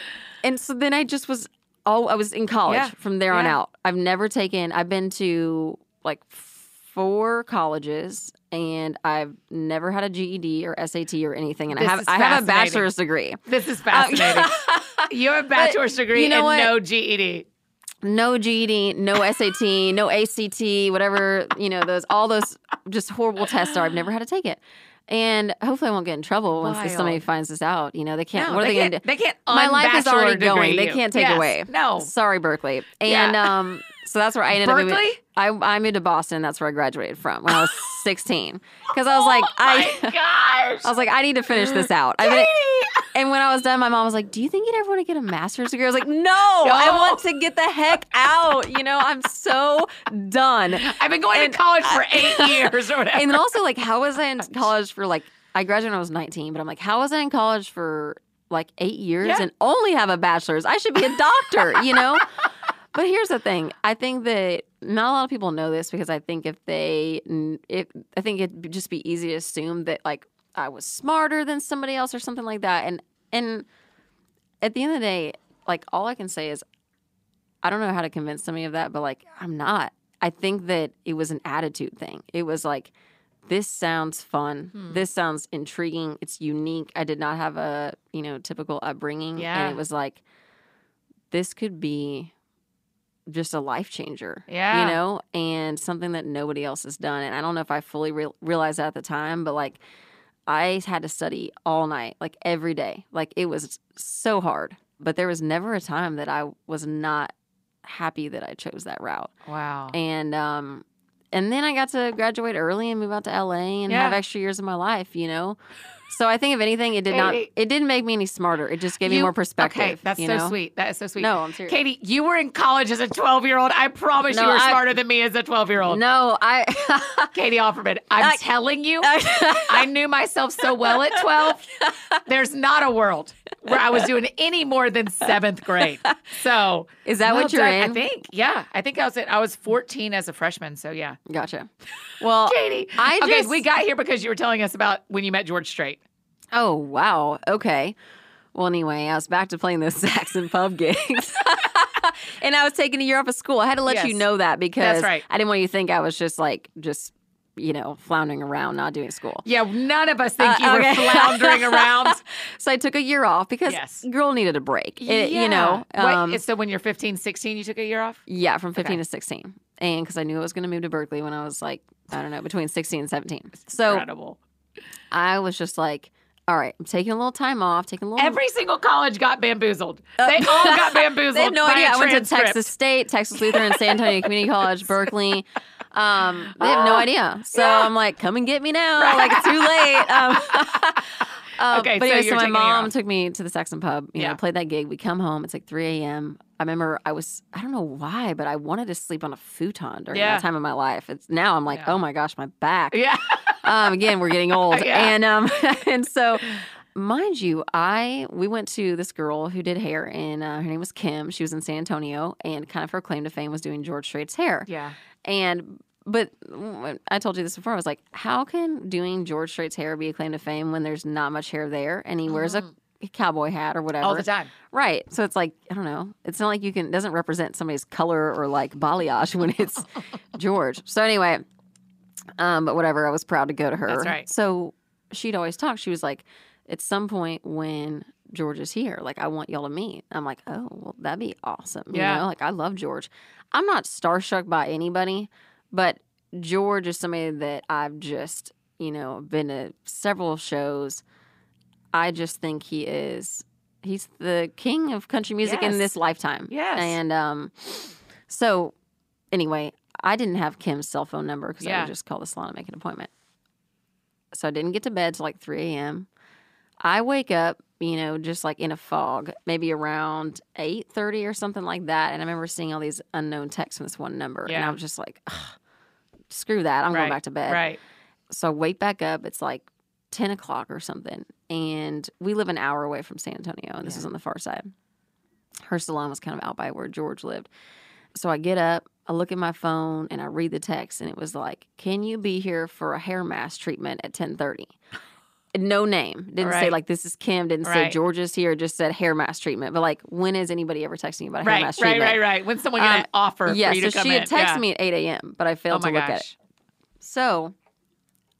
and so then I just was. Oh, I was in college Yeah. from there on out. I've never taken. I've been to like four colleges, and I've never had a GED or SAT or anything. And This I have I have a bachelor's degree. This is fascinating. you have a bachelor's degree you know and what? no GED. no GED, no SAT, no ACT, whatever, you know, those all those just horrible tests are. I've never had to take it. And hopefully, I won't get in trouble once this- somebody finds this out. You know, they can't. No, what are they, they, going to do? they can't. My life is already going. degree They can't take Yes. away. No. Sorry, Berklee. Yeah. And um, so that's where I ended up moving. Berklee? I, I moved to Boston. That's where I graduated from when I was 16. Because I was like, oh my I, gosh. I was like, I need to finish this out. I mean, and when I was done, my mom was like, "Do you think you'd ever want to get a master's degree?" I was like, "No, I want to get the heck out." You know, I'm so done. I've been going and to college for eight years or whatever. And then also, like, how was I in college for like? I graduated when I was 19, but I'm like, how was I in college for like eight years Yeah. and only have a bachelor's? I should be a doctor, you know. But here's the thing: I think that not a lot of people know this because I think if they, if I think it'd just be easy to assume that like I was smarter than somebody else or something like that. And and at the end of the day, like all I can say is, I don't know how to convince somebody of that, but like I'm not. I think that it was an attitude thing. It was like, this sounds fun. Hmm. This sounds intriguing. It's unique. I did not have a you know typical upbringing, Yeah. and it was like, this could be just a life changer. Yeah. You know, and something that nobody else has done. And I don't know if I fully real realized that at the time, but like I had to study all night, like every day. Like it was so hard. But there was never a time that I was not happy that I chose that route. wow. And um and then I got to graduate early and move out to LA and Yeah. have extra years of my life, you know. So I think if anything, it did not. It didn't make me any smarter. It just gave me more perspective. Okay, that's you so know? sweet. That is so sweet. No, I'm serious. Catie, you were in college as a 12 year old. I promise No, you were I- smarter than me as a 12 year old. No, I. Catie Offerman, I'm I- telling you, I knew myself so well at 12. There's not a world where I was doing any more than seventh grade. So Is that well what you're done. in? I think. Yeah. I think I was at, I was 14 as a freshman. So yeah. Gotcha. Well, Catie. I okay, just- we got here because you were telling us about when you met George Strait. Oh, wow. Okay. Well, anyway, I was back to playing those Saxon pub gigs. and I was taking a year off of school. I had to let you know that because That's right. I didn't want you to think I was just like, just, you know, floundering around, not doing school. Yeah, none of us think Uh, you were floundering around. So I took a year off because Yes. girl needed a break. It- You know, Yeah. Wait, um, so when you're 15, 16, you took a year off? yeah, from 15 Okay. to 16. And because I knew I was going to move to Berklee when I was like, I don't know, between 16 and 17. So Incredible. I was just like, all right, I'm taking a little time off, taking a little Every single college got bamboozled. They all got bamboozled. Uh, They have no idea. I went to. Texas State, Texas Lutheran, San Antonio Community College, Berklee. Um, they have no idea. So Yeah. I'm like, come and get me now. Like it's too late. Um, um, Okay, but so anyway, you're so my taking a year mom took me to the Saxon pub. You Yeah. know, played that gig. We come home. It's like 3 a.m. I remember I was I don't know why, but I wanted to sleep on a futon during Yeah. that time of my life. It's now I'm like, Yeah. oh my gosh, my back. Yeah. Um, again, we're getting old, and um, and so, mind you, I we went to this girl who did hair, and uh, her name was Kim. She was in San Antonio, and kind of her claim to fame was doing George Strait's hair. Yeah. And but I told you this before. I was like, how can doing George Strait's hair be a claim to fame when there's not much hair there, and he wears a cowboy hat or whatever Mm. All the time. Right. So it's like, I don't know. It's not like you can, it doesn't represent somebody's color or like balayage when it's George. So anyway, um, but whatever. I was proud to go to her. That's right. So she'd always talk. She was like, at some point when George is here, like, I want y'all to meet. I'm like, oh, well, that'd be awesome. You Yeah. know, like, I love George. I'm not starstruck by anybody, but George is somebody that I've just, you know, been to several shows. I just think he is he's the king of country music in this lifetime. Yes. And um so anyway, I didn't have Kim's cell phone number because I would just call the salon and make an appointment. So I didn't get to bed till like 3 a.m. I wake up, you know, just like in a fog, maybe around 8:30 or something like that. And I remember seeing all these unknown texts from this one number. And I was just like, screw that. I'm right. going back to bed Right. so I wake back up. It's like 10 o'clock or something. And we live an hour away from San Antonio, and this Yeah. is on the far side. Her salon was kind of out by where George lived. So I get up, I look at my phone, and I read the text, and it was like, Can you be here for a hair mask treatment at 1030? No name. Didn't say like this is Kim. Didn't say Right. George is here. Just said hair mask treatment. But like, when is anybody ever texting you about a hair mask Right. treatment? Right. Right. right. When someone gonna Um, offer Yeah. So to come she had texted yeah. me at 8 a.m., but I Oh failed my to look at it. So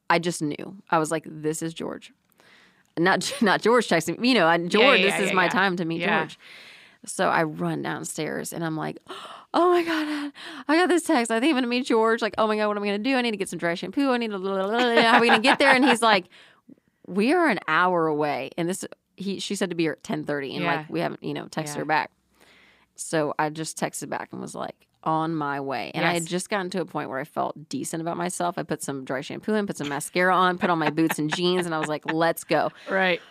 I just knew. I was like, this is George. Not not George texting me. You know, I, George, yeah, this is yeah, my yeah. time to meet Yeah. George. So I run downstairs and I'm like, oh my God, I got this text. I think I'm going to meet George. Like, oh my God, what am I going to do? I need to get some dry shampoo. I need to, how are we going to get there? And he's like, we are an hour away, and this he she said to be here at ten thirty, and Yeah. like we haven't you know texted Yeah. her back. So I just texted back and was like on my way, and I had just gotten to a point where I felt decent about myself. I put some dry shampoo in, put some mascara on, put on my boots and jeans, and I was like, let's go. Right.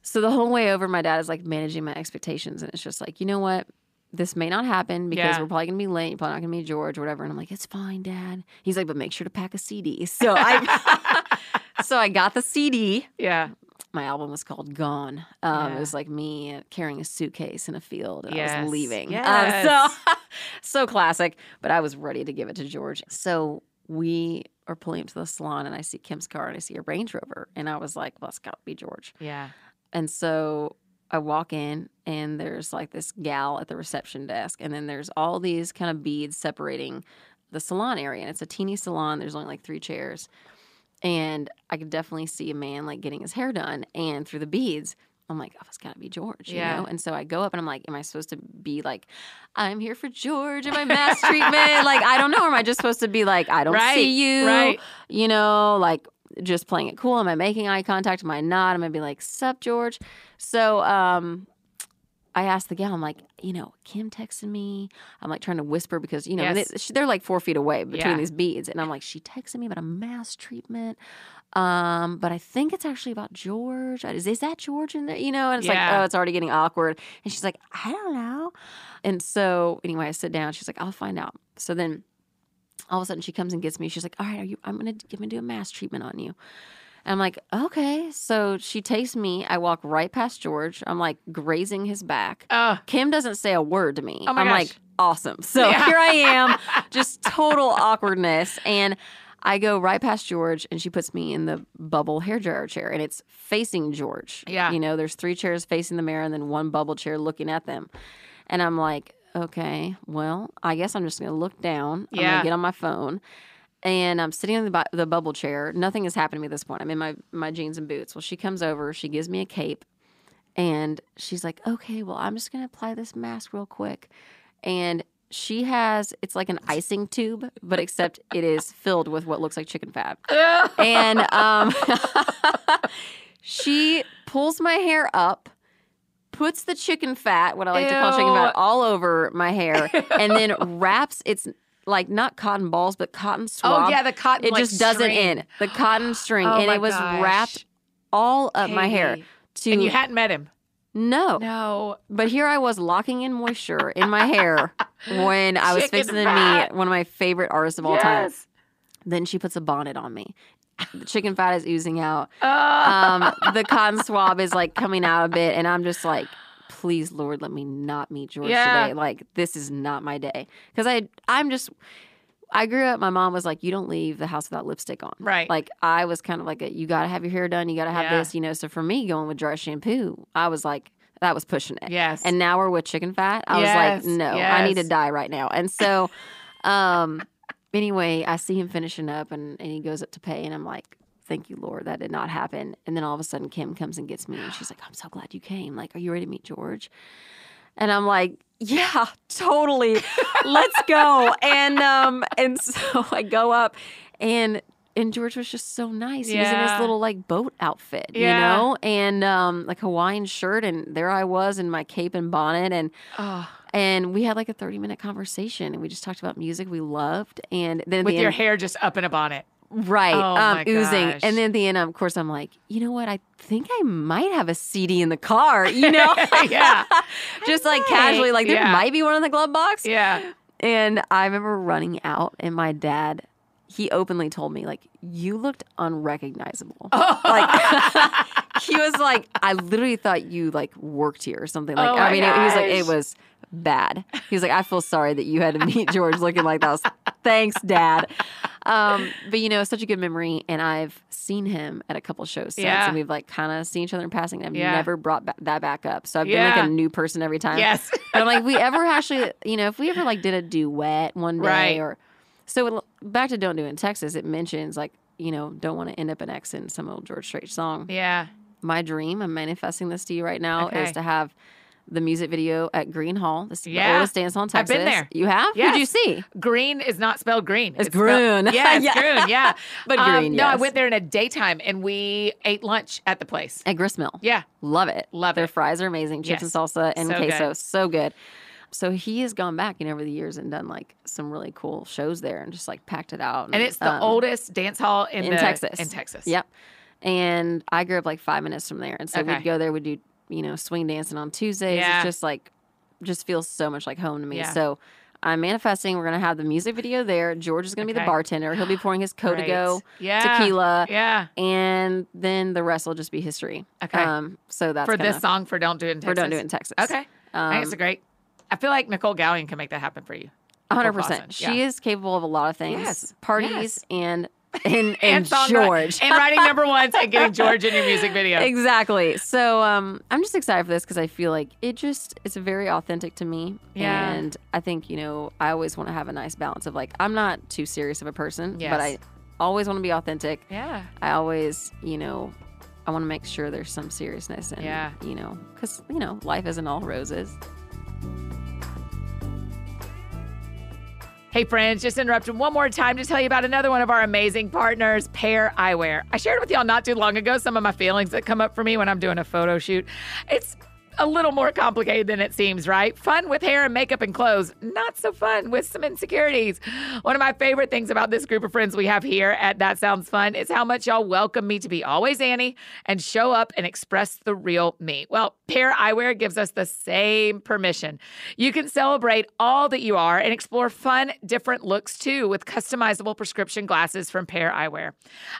So the whole way over, my dad is like managing my expectations, and it's just like, you know what? This may not happen because Yeah. we're probably gonna be late. You're probably not gonna meet George or whatever. And I'm like, it's fine, Dad. He's like, but make sure to pack a CD. So I, so I got the CD. Yeah. My album was called Gone. Um, Yeah. It was like me carrying a suitcase in a field, and I Yes. was leaving. Um, Yes. so, so classic. But I was ready to give it to George. So we are pulling up to the salon, and I see Kim's car, and I see a Range Rover, and I was like, well, it's got to be George. Yeah. And so I walk in, and there's like this gal at the reception desk, and then there's all these kind of beads separating the salon area. And it's a teeny salon. There's only like three chairs. And I could definitely see a man like getting his hair done. And through the beads, I'm like, oh, it's got to be George, you Yeah. know? And so I go up and I'm like, am I supposed to be like, I'm here for George? Am I mass treatment? like, I don't know. Or am I just supposed to be like, I don't Right, see you? right. You know, like just playing it cool. Am I making eye contact? Am I not? Am I be like, sup, George? So um, I asked the gal, I'm like, you know, Kim texted me. I'm like trying to whisper because, you know, Yes. she- they're like four feet away between Yeah. these beads. And I'm like, she texted me about a mass treatment. Um, but I think it's actually about George. Is, is that George in there? You know, and it's Yeah. like, oh, it's already getting awkward. And she's like, I don't know. And so anyway, I sit down. She's like, I'll find out. So then all of a sudden she comes and gets me. She's like, all right, are you, I'm going to give me do a mass treatment on you. And I'm like, okay. So she takes me. I walk right past George. I'm like grazing his back. Oh, Kim doesn't say a word to me. Oh I'm gosh. like, awesome. So Yeah. here I am, just total awkwardness. And I go right past George and she puts me in the bubble hair dryer chair and it's facing George. Yeah. You know, there's three chairs facing the mirror and then one bubble chair looking at them. And I'm like, okay, well, I guess I'm just going to look down. I'm Yeah. going to get on my phone. And I'm sitting in the, bu- the bubble chair. Nothing has happened to me at this point. I'm in my, my jeans and boots. Well, she comes over. She gives me a cape. And she's like, okay, well, I'm just going to apply this mask real quick. And she has, it's like an icing tube, but except it is filled with what looks like chicken fat. And um, she pulls my hair up, puts the chicken fat, what I like to call chicken fat, all over my hair, and then wraps it's like not cotton balls, but cotton oh, swab. oh yeah, the cotton. It like, just doesn't string. in the cotton string, Oh and it was gosh. wrapped all up my hair. To And you hadn't met him. no, No. but here I was locking in moisture in my hair when I was Chicken fixing fat. meet one of my favorite artists of all time. Then she puts a bonnet on me. The chicken fat is oozing out. Oh. Um, the cotton swab is like coming out a bit, and I'm just like, please, Lord, let me not meet George Yeah. today. Like this is not my day because I I'm just. I grew up. My mom was like, "You don't leave the house without lipstick on." Right. Like I was kind of like, a, "You got to have your hair done. You got to have Yeah. this." You know. So for me, going with dry shampoo, I was like, that was pushing it. yes. And now we're with chicken fat. I Yes, was like, no, I need to die right now. And so, um, anyway, I see him finishing up and, and he goes up to pay. And I'm like, thank you, Lord, that did not happen. And then all of a sudden, Kim comes and gets me. And she's like, I'm so glad you came. Like, are you ready to meet George? And I'm like, yeah, totally. Let's go. And um, and so I go up and and George was just so nice. He was in his little like boat outfit, you know, and um, like Hawaiian shirt, and there I was in my cape and bonnet, and oh, and we had like a thirty minute conversation, and we just talked about music we loved, and then with the your end, hair just up in a bonnet. right, Oh, um, oozing, gosh. and then at the end, of course, I'm like, you know what? I think I might have a CD in the car, you know, Yeah. just like might. casually, like there Yeah. might be one in the glove box, Yeah. and I remember running out, and my dad, he openly told me, like, you looked unrecognizable. Like, he was like, I literally thought you like worked here or something. Like, Oh I mean, it, he was like, it was bad. He was like, I feel sorry that you had to meet George looking like that. Was, Thanks, Dad. Um, but you know, it's such a good memory, and I've seen him at a couple shows since, Yeah. and we've like kind of seen each other in passing. I've Yeah. never brought ba- that back up, so I've been Yeah. like a new person every time. Yes. But I'm like, we ever actually, you know, if we ever like did a duet one day Right. or so back to Don't Do It in Texas, it mentions like, you know, don't want to end up an ex in some old George Strait song. yeah. My dream, I'm manifesting this to you right now, Okay. is to have the music video at Gruene Hall. This is the oldest dance hall in I've been there. You have? Yes. Who'd you see? Green is not spelled green. It's spelled- Groon. yeah, it's Yeah. Groon. Yeah, But Um, Green, No, I went there in a daytime and we ate lunch at the place. At Gristmill. Yeah. Love it. Love Their it. fries are amazing. Chips Yes. and salsa and So queso. good. So good. So he has gone back, you know, over the years and done like some really cool shows there and just like packed it out. And it's the um, oldest dance hall in, in the- Texas. In Texas. Yep. And I grew up like five minutes from there. And so Okay. we'd go there, we'd do, you know, swing dancing on Tuesdays. Yeah. It's just like, just feels so much like home to me. Yeah. So I'm manifesting. We're going to have the music video there. George is going to be the bartender. He'll be pouring his. Codigo Yeah. tequila. Yeah. And then the rest will just be history. Okay. Um, so that's For kinda, this song for Don't Do It in Texas." For. Don't Do It in Texas. Okay. I think it's Um, a great. I feel like Nicolle Galyon can make that happen for you. Hundred Clawson. percent. Yeah. She is capable of a lot of things. Yes. Parties Yes. and and and, and George. and writing number ones and getting George in your music video. exactly. So um, I'm just excited for this because I feel like it just it's very authentic to me. Yeah. And I think you know I always want to have a nice balance of like I'm not too serious of a person, Yes. but I always want to be authentic. Yeah. I always you know I want to make sure there's some seriousness and Yeah. you know because you know life isn't all roses. Hey, friends, just interrupting one more time to tell you about another one of our amazing partners, Pair Eyewear. I shared with y'all not too long ago some of my feelings that come up for me when I'm doing a photo shoot. It's a little more complicated than it seems, right? Fun with hair and makeup and clothes, not so fun with some insecurities. One of my favorite things about this group of friends we have here at That Sounds Fun is how much y'all welcome me to be always Annie and show up and express the real me. Well, Pair Eyewear gives us the same permission. You can celebrate all that you are and explore fun, different looks too with customizable prescription glasses from Pair Eyewear.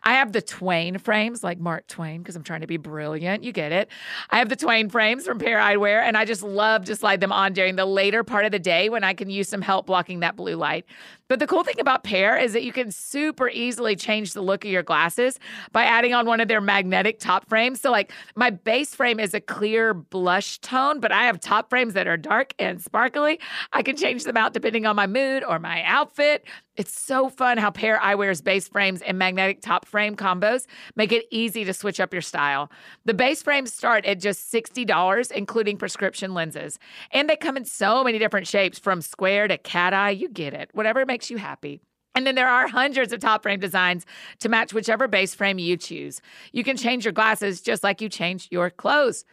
I have the Twain frames, like Mark Twain, because I'm trying to be brilliant. You get it. I have the Twain frames from Pair wear. and I just love to slide them on during the later part of the day when I can use some help blocking that blue light. But the cool thing about Pair is that you can super easily change the look of your glasses by adding on one of their magnetic top frames. So, like, my base frame is a clear blush tone, but I have top frames that are dark and sparkly. I can change them out depending on my mood or my outfit. It's so fun how Pair Eyewear's base frames and magnetic top frame combos make it easy to switch up your style. The base frames start at just $60, including prescription lenses. And they come in so many different shapes from square to cat eye. You get it. Whatever makes you happy. And then there are hundreds of top frame designs to match whichever base frame you choose. You can change your glasses just like you change your clothes.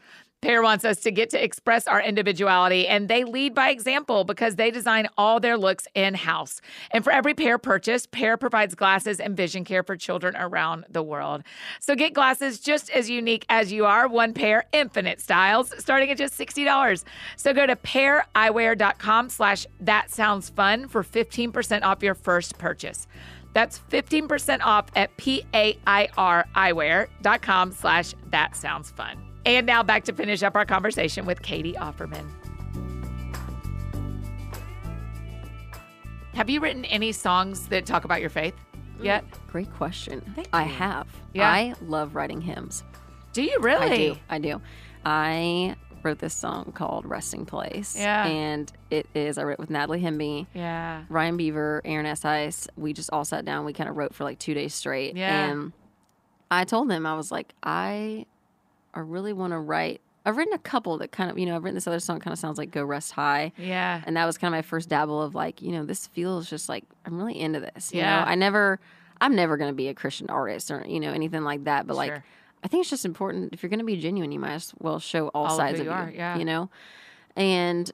Pair wants us to get to express our individuality, and they lead by example because they design all their looks in house. And for every pair purchased, Pair provides glasses and vision care for children around the world. So get glasses just as unique as you are, one pair, infinite styles, starting at just $60. So go to paireyewear.com slash that sounds fun for 15% off your first purchase. That's 15% off at P-A-I-R eyewear.com slash that sounds fun. And now back to finish up our conversation with Catie Offerman. Have you written any songs that talk about your faith yet? Great question. Thank I you. have. Yeah. I love writing hymns. Do you really? I do. I do. I wrote this song called Resting Place. Yeah. And it is, I wrote it with Natalie Hemby, Yeah. Ryan Beaver, Aaron Eshuis. We just all sat down. We kind of wrote for like two days straight. Yeah. And I told them, I was like, I, I really want to write. I've written a couple that kind of, you know, I've written this other song kind of sounds like Go Rest High. Yeah. And that was kind of my first dabble of like, you know, this feels just like I'm really into this. You Yeah. know, I never, I'm never going to be a Christian artist or, you know, anything like that. But like, I think it's just important if you're going to be genuine, you might as well show all, All sides of you you. are, yeah. You know, and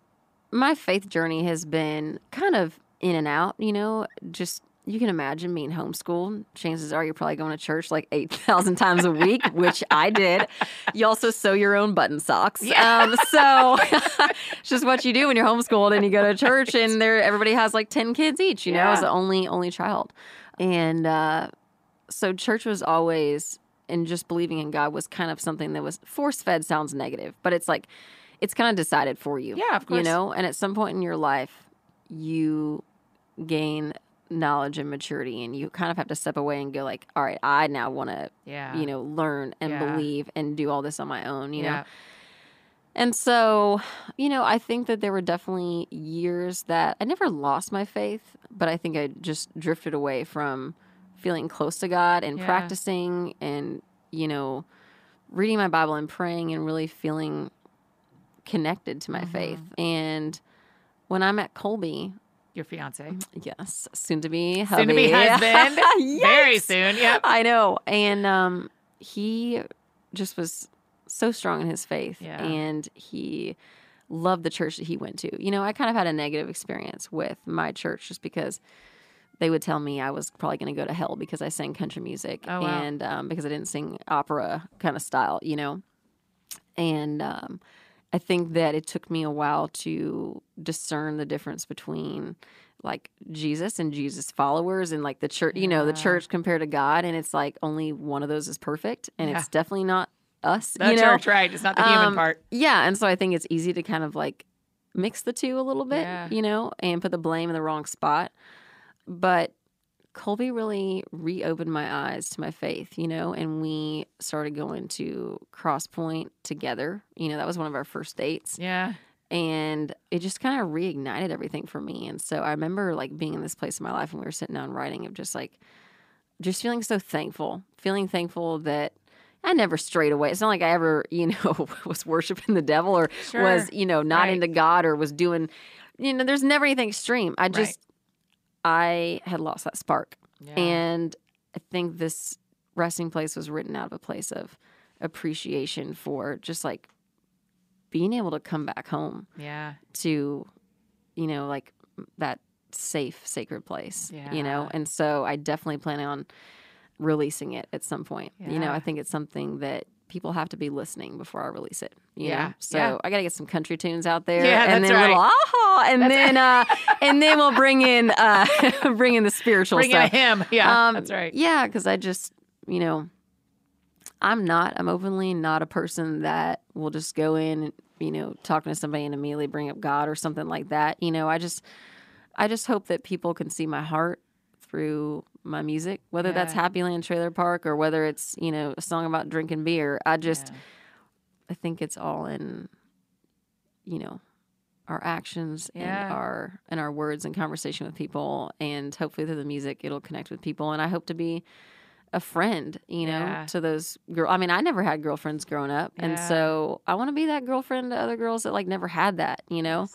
my faith journey has been kind of in and out. You know, just you can imagine being homeschooled. Chances are you're probably going to church like eight thousand times a week, which I did. You also sew your own button socks. Um, so it's just what you do when you're homeschooled and you go to church, and there everybody has like ten kids each. You know, Yeah. as the only only child, and uh, so church was always and just believing in God was kind of something that was force fed sounds negative, but it's like it's kind of decided for you. Yeah, of course. You know, and at some point in your life, you gain knowledge and maturity, and you kind of have to step away and go like, all right, I now want to, Yeah. you know, learn and Yeah. believe and do all this on my own. You know, and so, you know, I think that there were definitely years that I never lost my faith, but I think I just drifted away from feeling close to God and Yeah. practicing and, you know, reading my Bible and praying and really feeling connected to my Mm-hmm. faith. And when I met Colby, Your fiance, yes, soon to be hubby. soon to be husband, very soon. Yeah, I know. And um, he just was so strong in his faith. Yeah. And he loved the church that he went to. You know, I kind of had a negative experience with my church just because they would tell me I was probably going to go to hell because I sang country music Oh, wow. and um, because I didn't sing opera kind of style, you know. And um, I think that it took me a while to discern the difference between like Jesus and Jesus followers and like the church, you know, the church compared to God. And it's like only one of those is perfect. And Yeah. it's definitely not us. The you know? church, right? It's not the human Um, part. Yeah. And so I think it's easy to kind of like mix the two a little bit, Yeah. you know, and put the blame in the wrong spot. But Colby really reopened my eyes to my faith, you know, and we started going to Cross Point together. You know, that was one of our first dates Yeah. and it just kind of reignited everything for me. And so I remember like being in this place in my life and we were sitting down writing of just like just feeling so thankful, feeling thankful that I never strayed away. It's not like I ever, you know, was worshiping the devil or Sure. was, you know, not Right. into God or was doing, you know, there's never anything extreme. I just, I had lost that spark. Yeah. And I think this resting place was written out of a place of appreciation for just like being able to come back home yeah. to, you know, like that safe, sacred place, yeah. you know? And so I definitely plan on releasing it at some point. You know, I think it's something that people have to be listening before I release it. You Yeah. Know? So Yeah. I got to get some country tunes out there. Yeah, and that's then a little right. aha, and then uh, and then we'll bring in uh, bring in the spiritual Bring stuff. hymn. Yeah. Um, that's right. Yeah, because I just, you know, I'm not, I'm openly not a person that will just go in, and, you know, talking to somebody and immediately bring up God or something like that. You know, I just, I just hope that people can see my heart through my music, whether that's Yeah. Happy Land Trailer Park or whether it's, you know, a song about drinking beer. I just, Yeah. I think it's all in, you know, our actions Yeah. and our and our words and conversation with people, and hopefully through the music it'll connect with people. And I hope to be a friend, you know, Yeah. to those girl. I mean, I never had girlfriends growing up, and so I want to be that girlfriend to other girls that like never had that, you know.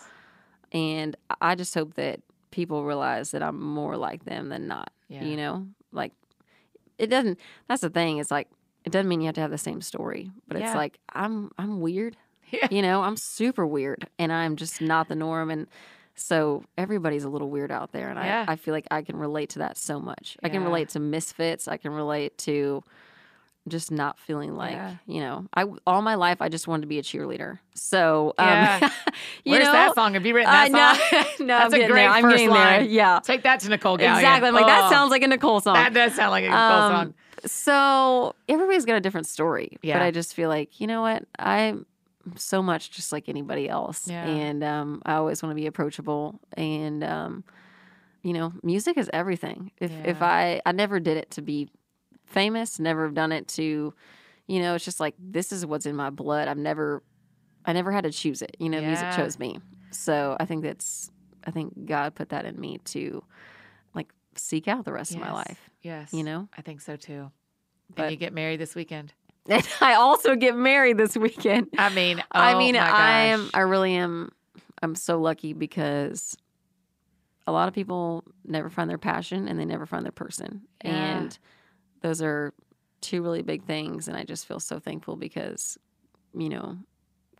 And I just hope that people realize that I'm more like them than not. Yeah. You know, like it doesn't. That's the thing. It's like it doesn't mean you have to have the same story, but Yeah. it's like I'm I'm weird. Yeah. You know, I'm super weird, and I'm just not the norm. And so everybody's a little weird out there, and. I, I feel like I can relate to that so much. I can relate to misfits. I can relate to just not feeling like Yeah. you know. I all my life I just wanted to be a cheerleader. So um, Yeah. Where's know, that song? Have you written that uh, song? no, no, That's I'm a great there. I'm first getting there. line. Yeah, Take that to Nicolle Galyon. exactly. I'm like that Oh, sounds like a Nicolle song. That does sound like a Nicolle Um, song. So everybody's got a different story. Yeah. But I just feel like, you know what? I'm so much just like anybody else. Yeah. And um, I always want to be approachable. And, um, you know, music is everything. If, if I, I never did it to be famous, never have done it to, you know, it's just like, this is what's in my blood. I've never, I never had to choose it. You know, music chose me. So I think that's, I think God put that in me to like seek out the rest of my life, Yes. you know? I think so too. But- and you get married this weekend. And I also get married this weekend. I mean, I oh mean, I am. I really am I'm so lucky because a lot of people never find their passion and they never find their person. Yeah. And those are two really big things and I just feel so thankful because you know,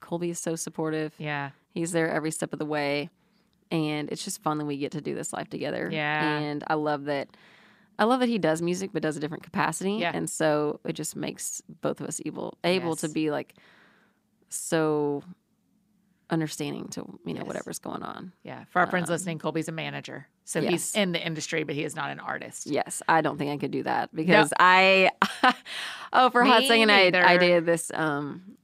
Colby is so supportive. Yeah. He's there every step of the way. And it's just fun that we get to do this life together. Yeah. And I love that I love that he does music but does a different capacity. Yeah. And so it just makes both of us able able to be like so understanding to, you know, Yes. whatever's going on. Yeah. For our friends Um, listening, Colby's a manager. So he's in the industry, but he is not an artist. Yes, I don't think I could do that because I oh for a hot Me second I I dated this um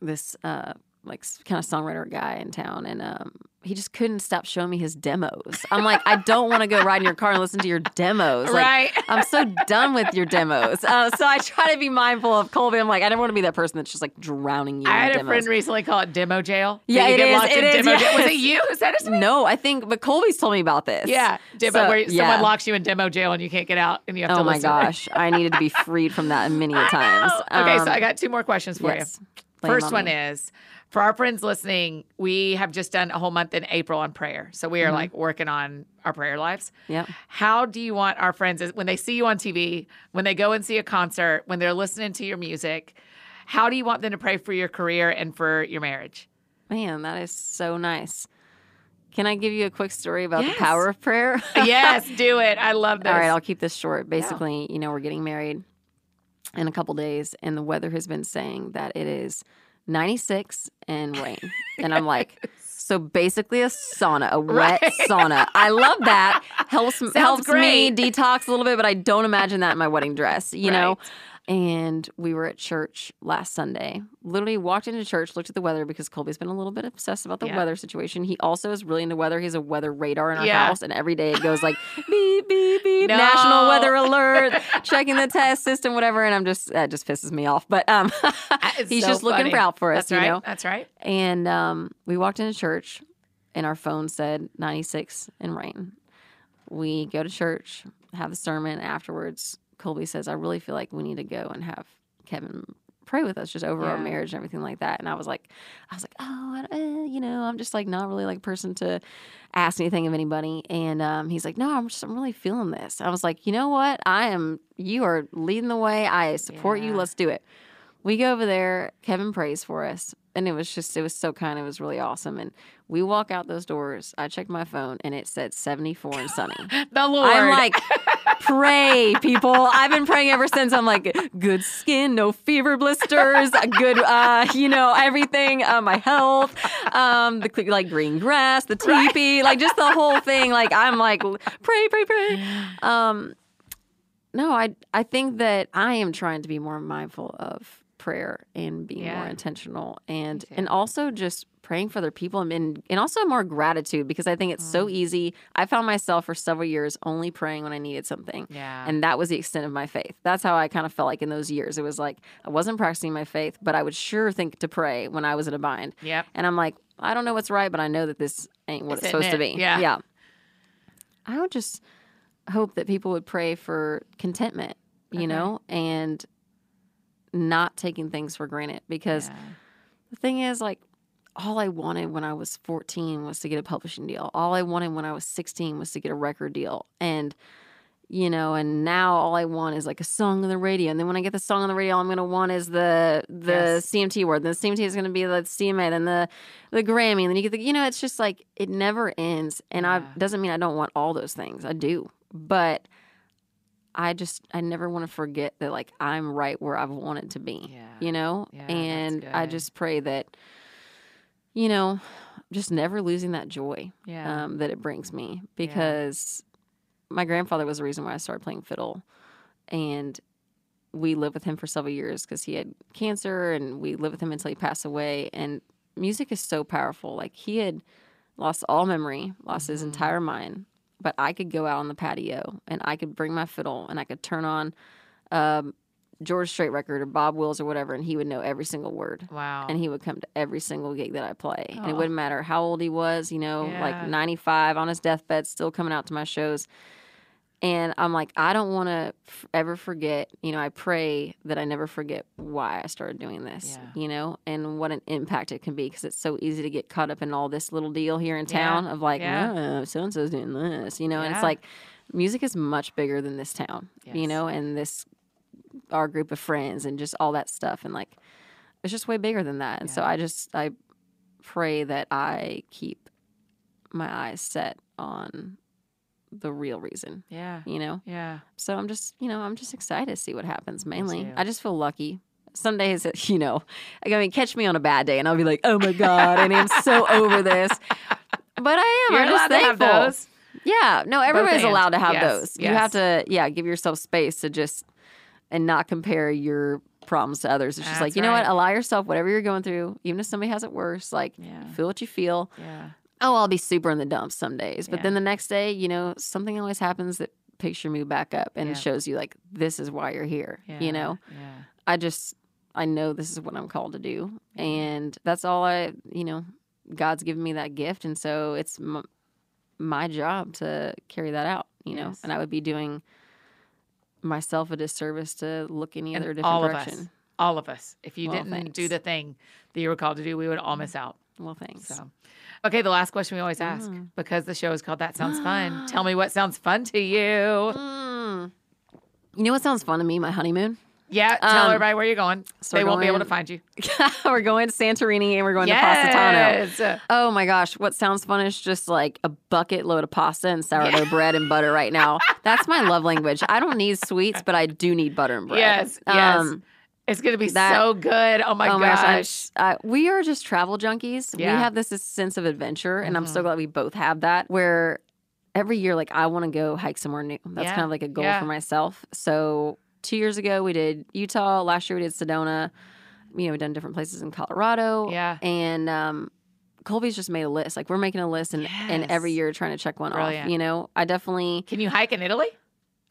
this uh like kind of songwriter guy in town and um he just couldn't stop showing me his demos. I'm like I don't want to go ride in your car and listen to your demos. Like, Right. I'm so done with your demos. Uh, so I try to be mindful of Colby. I'm like I never want to be that person that's just like drowning you I had a friend recently call it demo jail. Yeah, That you it get is, locked it in is, demo jail. Was it you who said it to no, I think but Colby's told me about this. Yeah, demo, So, where yeah. someone locks you in demo jail and you can't get out, and you have to Oh my listen gosh, I needed to be freed from that many times. know. Okay, so Um, I got two more questions for yes. 'em First on one me. is for our friends listening, we have just done a whole month in April on prayer. So we are Mm-hmm. like working on our prayer lives. Yeah. How do you want our friends, when they see you on TV, when they go and see a concert, when they're listening to your music, how do you want them to pray for your career and for your marriage? Man, that is so nice. Can I give you a quick story about Yes. the power of prayer? yes, do it. I love this. All right, I'll keep this short. Basically, you know, we're getting married in a couple days, and the weather has been saying that it is 96 and rain. and I'm like, so basically a sauna, a wet Right. sauna. I love that. Helps helps me detox a little bit, but I don't imagine that in my wedding dress, you know? And we were at church last Sunday. Literally walked into church, looked at the weather because Colby's been a little bit obsessed about the Yeah. weather situation. He also is really into weather. He has a weather radar in our Yeah. house, and every day it goes like beep beep beep, No. national weather alert, checking the test system, whatever. And I'm just that just pisses me off. But um, he's so just looking funny. out for us, That's you right. know. That's right. And um, we walked into church, and our phone said 96 and rain. We go to church, have the sermon. Afterwards, Colby says, I really feel like we need to go and have Kevin pray with us just over our marriage and everything like that. And I was like, I was like, oh, I- eh, you know, I'm just like not really like a person to ask anything of anybody. And um, he's like, no, I'm just, I'm really feeling this. I was like, you know what? I am, you are leading the way. I support you. Let's do it. We go over there. Kevin prays for us. And it was just, it was so kind. It was really awesome. And we walk out those doors. I checked my phone and it said 74 and sunny. The Lord. I'm like, pray, people. I've been praying ever since. I'm like, good skin, no fever blisters, good, uh, you know, everything, uh, my health, um, the like green grass, the teepee, like just the whole thing. Like I'm like, pray, pray, pray. Um, no, I I think that I am trying to be more mindful of prayer and being more intentional and and also just praying for other people and and, also more gratitude because I think it's so easy. I found myself for several years only praying when I needed something. yeah. And that was the extent of my faith. That's how I kind of felt like in those years. It was like I wasn't practicing my faith, but I would sure think to pray when I was in a bind. yep. And I'm like, I don't know what's right, but I know that this ain't what it's isn't supposed to be. Yeah. Yeah. I would just hope that people would pray for contentment, you Okay. know, and not taking things for granted because Yeah. the thing is like all I wanted when I was 14 was to get a publishing deal. All I wanted when I was 16 was to get a record deal. And you know, and now all I want is like a song on the radio. And then when I get the song on the radio, all I'm gonna want is the the Yes. CMT award. Then the CMT is gonna be the CMA, then the the Grammy, and then you get the you know, it's just like it never ends. And I doesn't mean I don't want all those things. I do. But I just I never want to forget that like I'm right where I've wanted to be. Yeah. You know? Yeah, and I just pray that, you know, just never losing that joy Yeah. um, that it brings me because my grandfather was the reason why I started playing fiddle. And we lived with him for several years because he had cancer and we lived with him until he passed away. And music is so powerful. Like he had lost all memory, lost his Mhm. entire mind, but I could go out on the patio and I could bring my fiddle and I could turn on um, George Strait record or Bob Wills or whatever, and he would know every single word wow. and he would come to every single gig that I play. And it wouldn't matter how old he was, you know, Yeah. like 95 on his deathbed, still coming out to my shows. And I'm like, I don't want to f- ever forget, you know, I pray that I never forget why I started doing this, Yeah. you know, and what an impact it can be because it's so easy to get caught up in all this little deal here in Yeah. town of like, Yeah. oh, so and so's doing this, you know, and it's like music is much bigger than this town, Yes. you know, and this, our group of friends and just all that stuff. And like, it's just way bigger than that. And so I just I pray that I keep my eyes set on the real reason, yeah. you know. Yeah. So I'm just, you know, I'm just excited to see what happens. Mainly. I just feel lucky. Some days, you know, I mean, catch me on a bad day, and I'll be like, "Oh my god," and I'm so over this. But I am. You're I'm allowed just to have thankful. those. Yeah, no, everybody's allowed to have Yes, those. You have to, yeah, give yourself space to just and not compare your problems to others. It's just like, That's you know what? Allow yourself whatever you're going through, even if somebody has it worse. Like, Yeah. feel what you feel. Yeah. Oh, I'll be super in the dumps some days, but Yeah. then the next day, you know, something always happens that picks your mood back up and Yeah. shows you like this is why you're here. Yeah. You know, Yeah. I just I know this is what I'm called to do, mm-hmm. and that's all I, you know, God's given me that gift, and so it's m- my job to carry that out. You know, Yes. and I would be doing myself a disservice to look any And other different all of direction. us. all of us. If you Well, didn't thanks. do the thing that you were called to do, we would all mm-hmm. miss out. Well, thanks. So, okay, the last question we always ask Mm. because the show is called That Sounds Fun. Tell me what sounds fun to you. Mm. You know what sounds fun to me? My honeymoon. Yeah, tell Um, everybody where you're going. so they won't be able to find you. we're going to Santorini and we're going to Positano. Oh my gosh, what sounds fun is just like a bucket load of pasta and sourdough bread and butter right now. That's my love language. I don't need sweets, but I do need butter and bread. Yes, yes. It's going to be that- so good. Oh my oh my gosh. gosh, uh, we are just travel junkies. Yeah. We have this, this sense of adventure, and I'm so Mhm. glad we both have that. Where every year, like I want to go hike somewhere new. That's Yeah, kind of like a goal yeah. for myself. So two years ago, we did Utah. Last year, we did Sedona. You know, we've done different places in Colorado. Yeah. and um, Colby's just made a list. Like we're making a list, and and every year trying to check one Brilliant. off. You know, I definitely. Can you hike in Italy?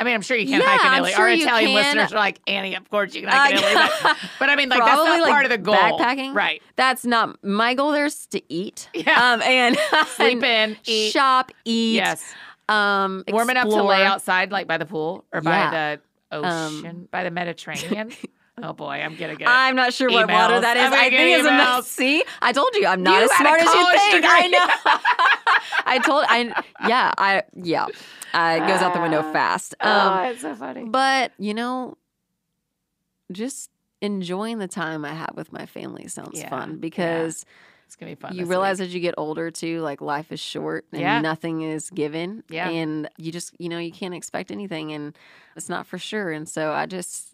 I mean, I'm sure you can Yeah, hike in Italy. sure Our Italian listeners are like, Annie, of course you can hike in Uh, Italy. But, but I mean, like, that's not like, part of the goal. backpacking? Right. That's not my goal. There's to eat. Yeah. Um, and Sleep in, eat. shop, eat. Yes. Um, Warm enough to lay outside, like by the pool or by Yeah. the Um, ocean, by the Mediterranean. Oh boy, I'm to get I'm not sure what water that is. Gonna I think it's a emails. mess. See, I told you I'm not You as smart as you think. I degree. know. I told I yeah I yeah uh, it goes out the window Ah. fast. oh, Um, it's so funny. but you know, just enjoying the time I have with my family sounds Yeah, fun yeah. because It's going to be fun. you realize week. as you get older too, like life is short and Yeah. nothing is given. Yeah. And you just, you know, you can't expect anything and it's not for sure. And so I just,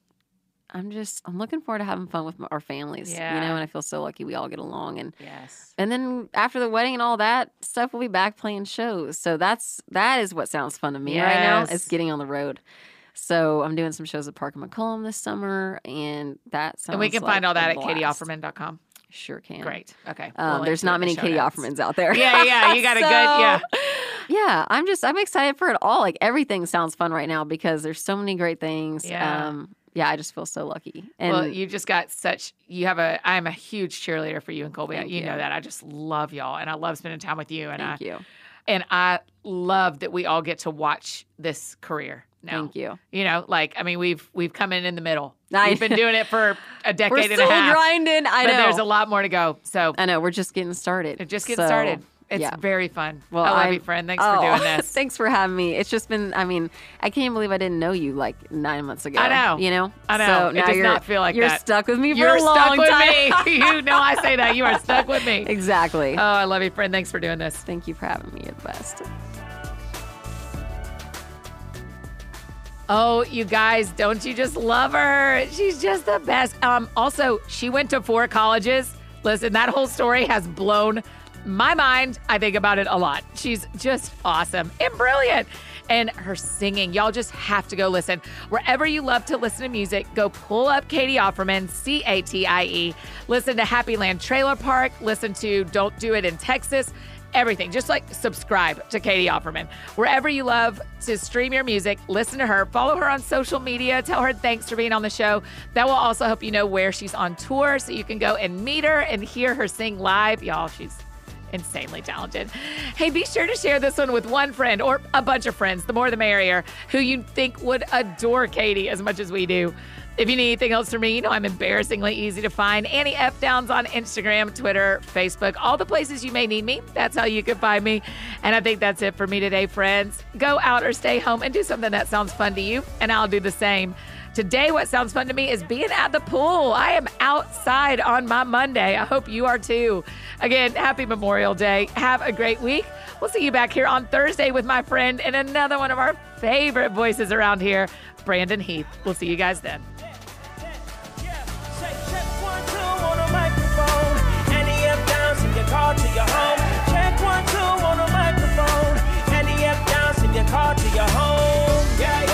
I'm just, I'm looking forward to having fun with my, our families, yeah. you know, and I feel so lucky we all get along. And, Yes. and then after the wedding and all that stuff, we'll be back playing shows. So that's, that is what sounds fun to me right now Yes. is getting on the road. So I'm doing some shows at Parker McCollum this summer, and that sounds. And we can like find all that at catieofferman.com. Sure can. Great. Okay. Um, We'll there's not to it in many Catie notes. Offermans out there. Yeah, yeah, you got a good- yeah. Yeah, I'm just I'm excited for it all. Like everything sounds fun right now because there's so many great things. Yeah. Um, yeah, I just feel so lucky. And well, you just got such. You have a. I'm a huge cheerleader for you and Colby. Thank you, know that. I just love y'all, and I love spending time with you. And I you. and I love that we all get to watch this career now. Thank you. You know, like I mean, we've we've come in in the middle. I- we've been doing it for a decade We're and still a half. grinding. I but know. there's a lot more to go. So I know. We're just getting started. just getting So, started. It's yeah. very fun. Well, I love I'm- you, friend. Thanks for Oh, doing this. thanks for having me. It's just been. I mean, I can't believe I didn't know you like nine months ago. I know. You know. I know. So It does not feel like you're that. stuck with me for You're a long stuck with me. you know I say that. You are stuck with me. exactly. Oh, I love you, friend. Thanks for doing this. Thank you for having me. You're the best. Oh, you guys, don't you just love her? She's just the best. Um, also, she went to four colleges. Listen, that whole story has blown my mind. I think about it a lot. She's just awesome and brilliant. And her singing, y'all just have to go listen. Wherever you love to listen to music, go pull up Catie Offerman, C A T I E. Listen to Happy Land Trailer Park. Listen to Don't Do It in Texas everything. Just like subscribe to Catie Offerman. Wherever you love to stream your music, listen to her, follow her on social media, tell her thanks for being on the show. That will also help you know where she's on tour so you can go and meet her and hear her sing live. Y'all, she's insanely talented. Hey, be sure to share this one with one friend or a bunch of friends, the more the merrier, who you think would adore Catie as much as we do. If you need anything else from me, you know I'm embarrassingly easy to find. Annie F. Downs on Instagram, Twitter, Facebook, all the places you may need me. That's how you can find me. And I think that's it for me today, friends. Go out or stay home and do something that sounds fun to you, and I'll do the same. Today, what sounds fun to me is being at the pool. I am outside on my Monday. I hope you are too. Again, happy Memorial Day. Have a great week. We'll see you back here on Thursday with my friend and another one of our favorite voices around here, Brandon Heath. We'll see you guys then. To your home. Yeah.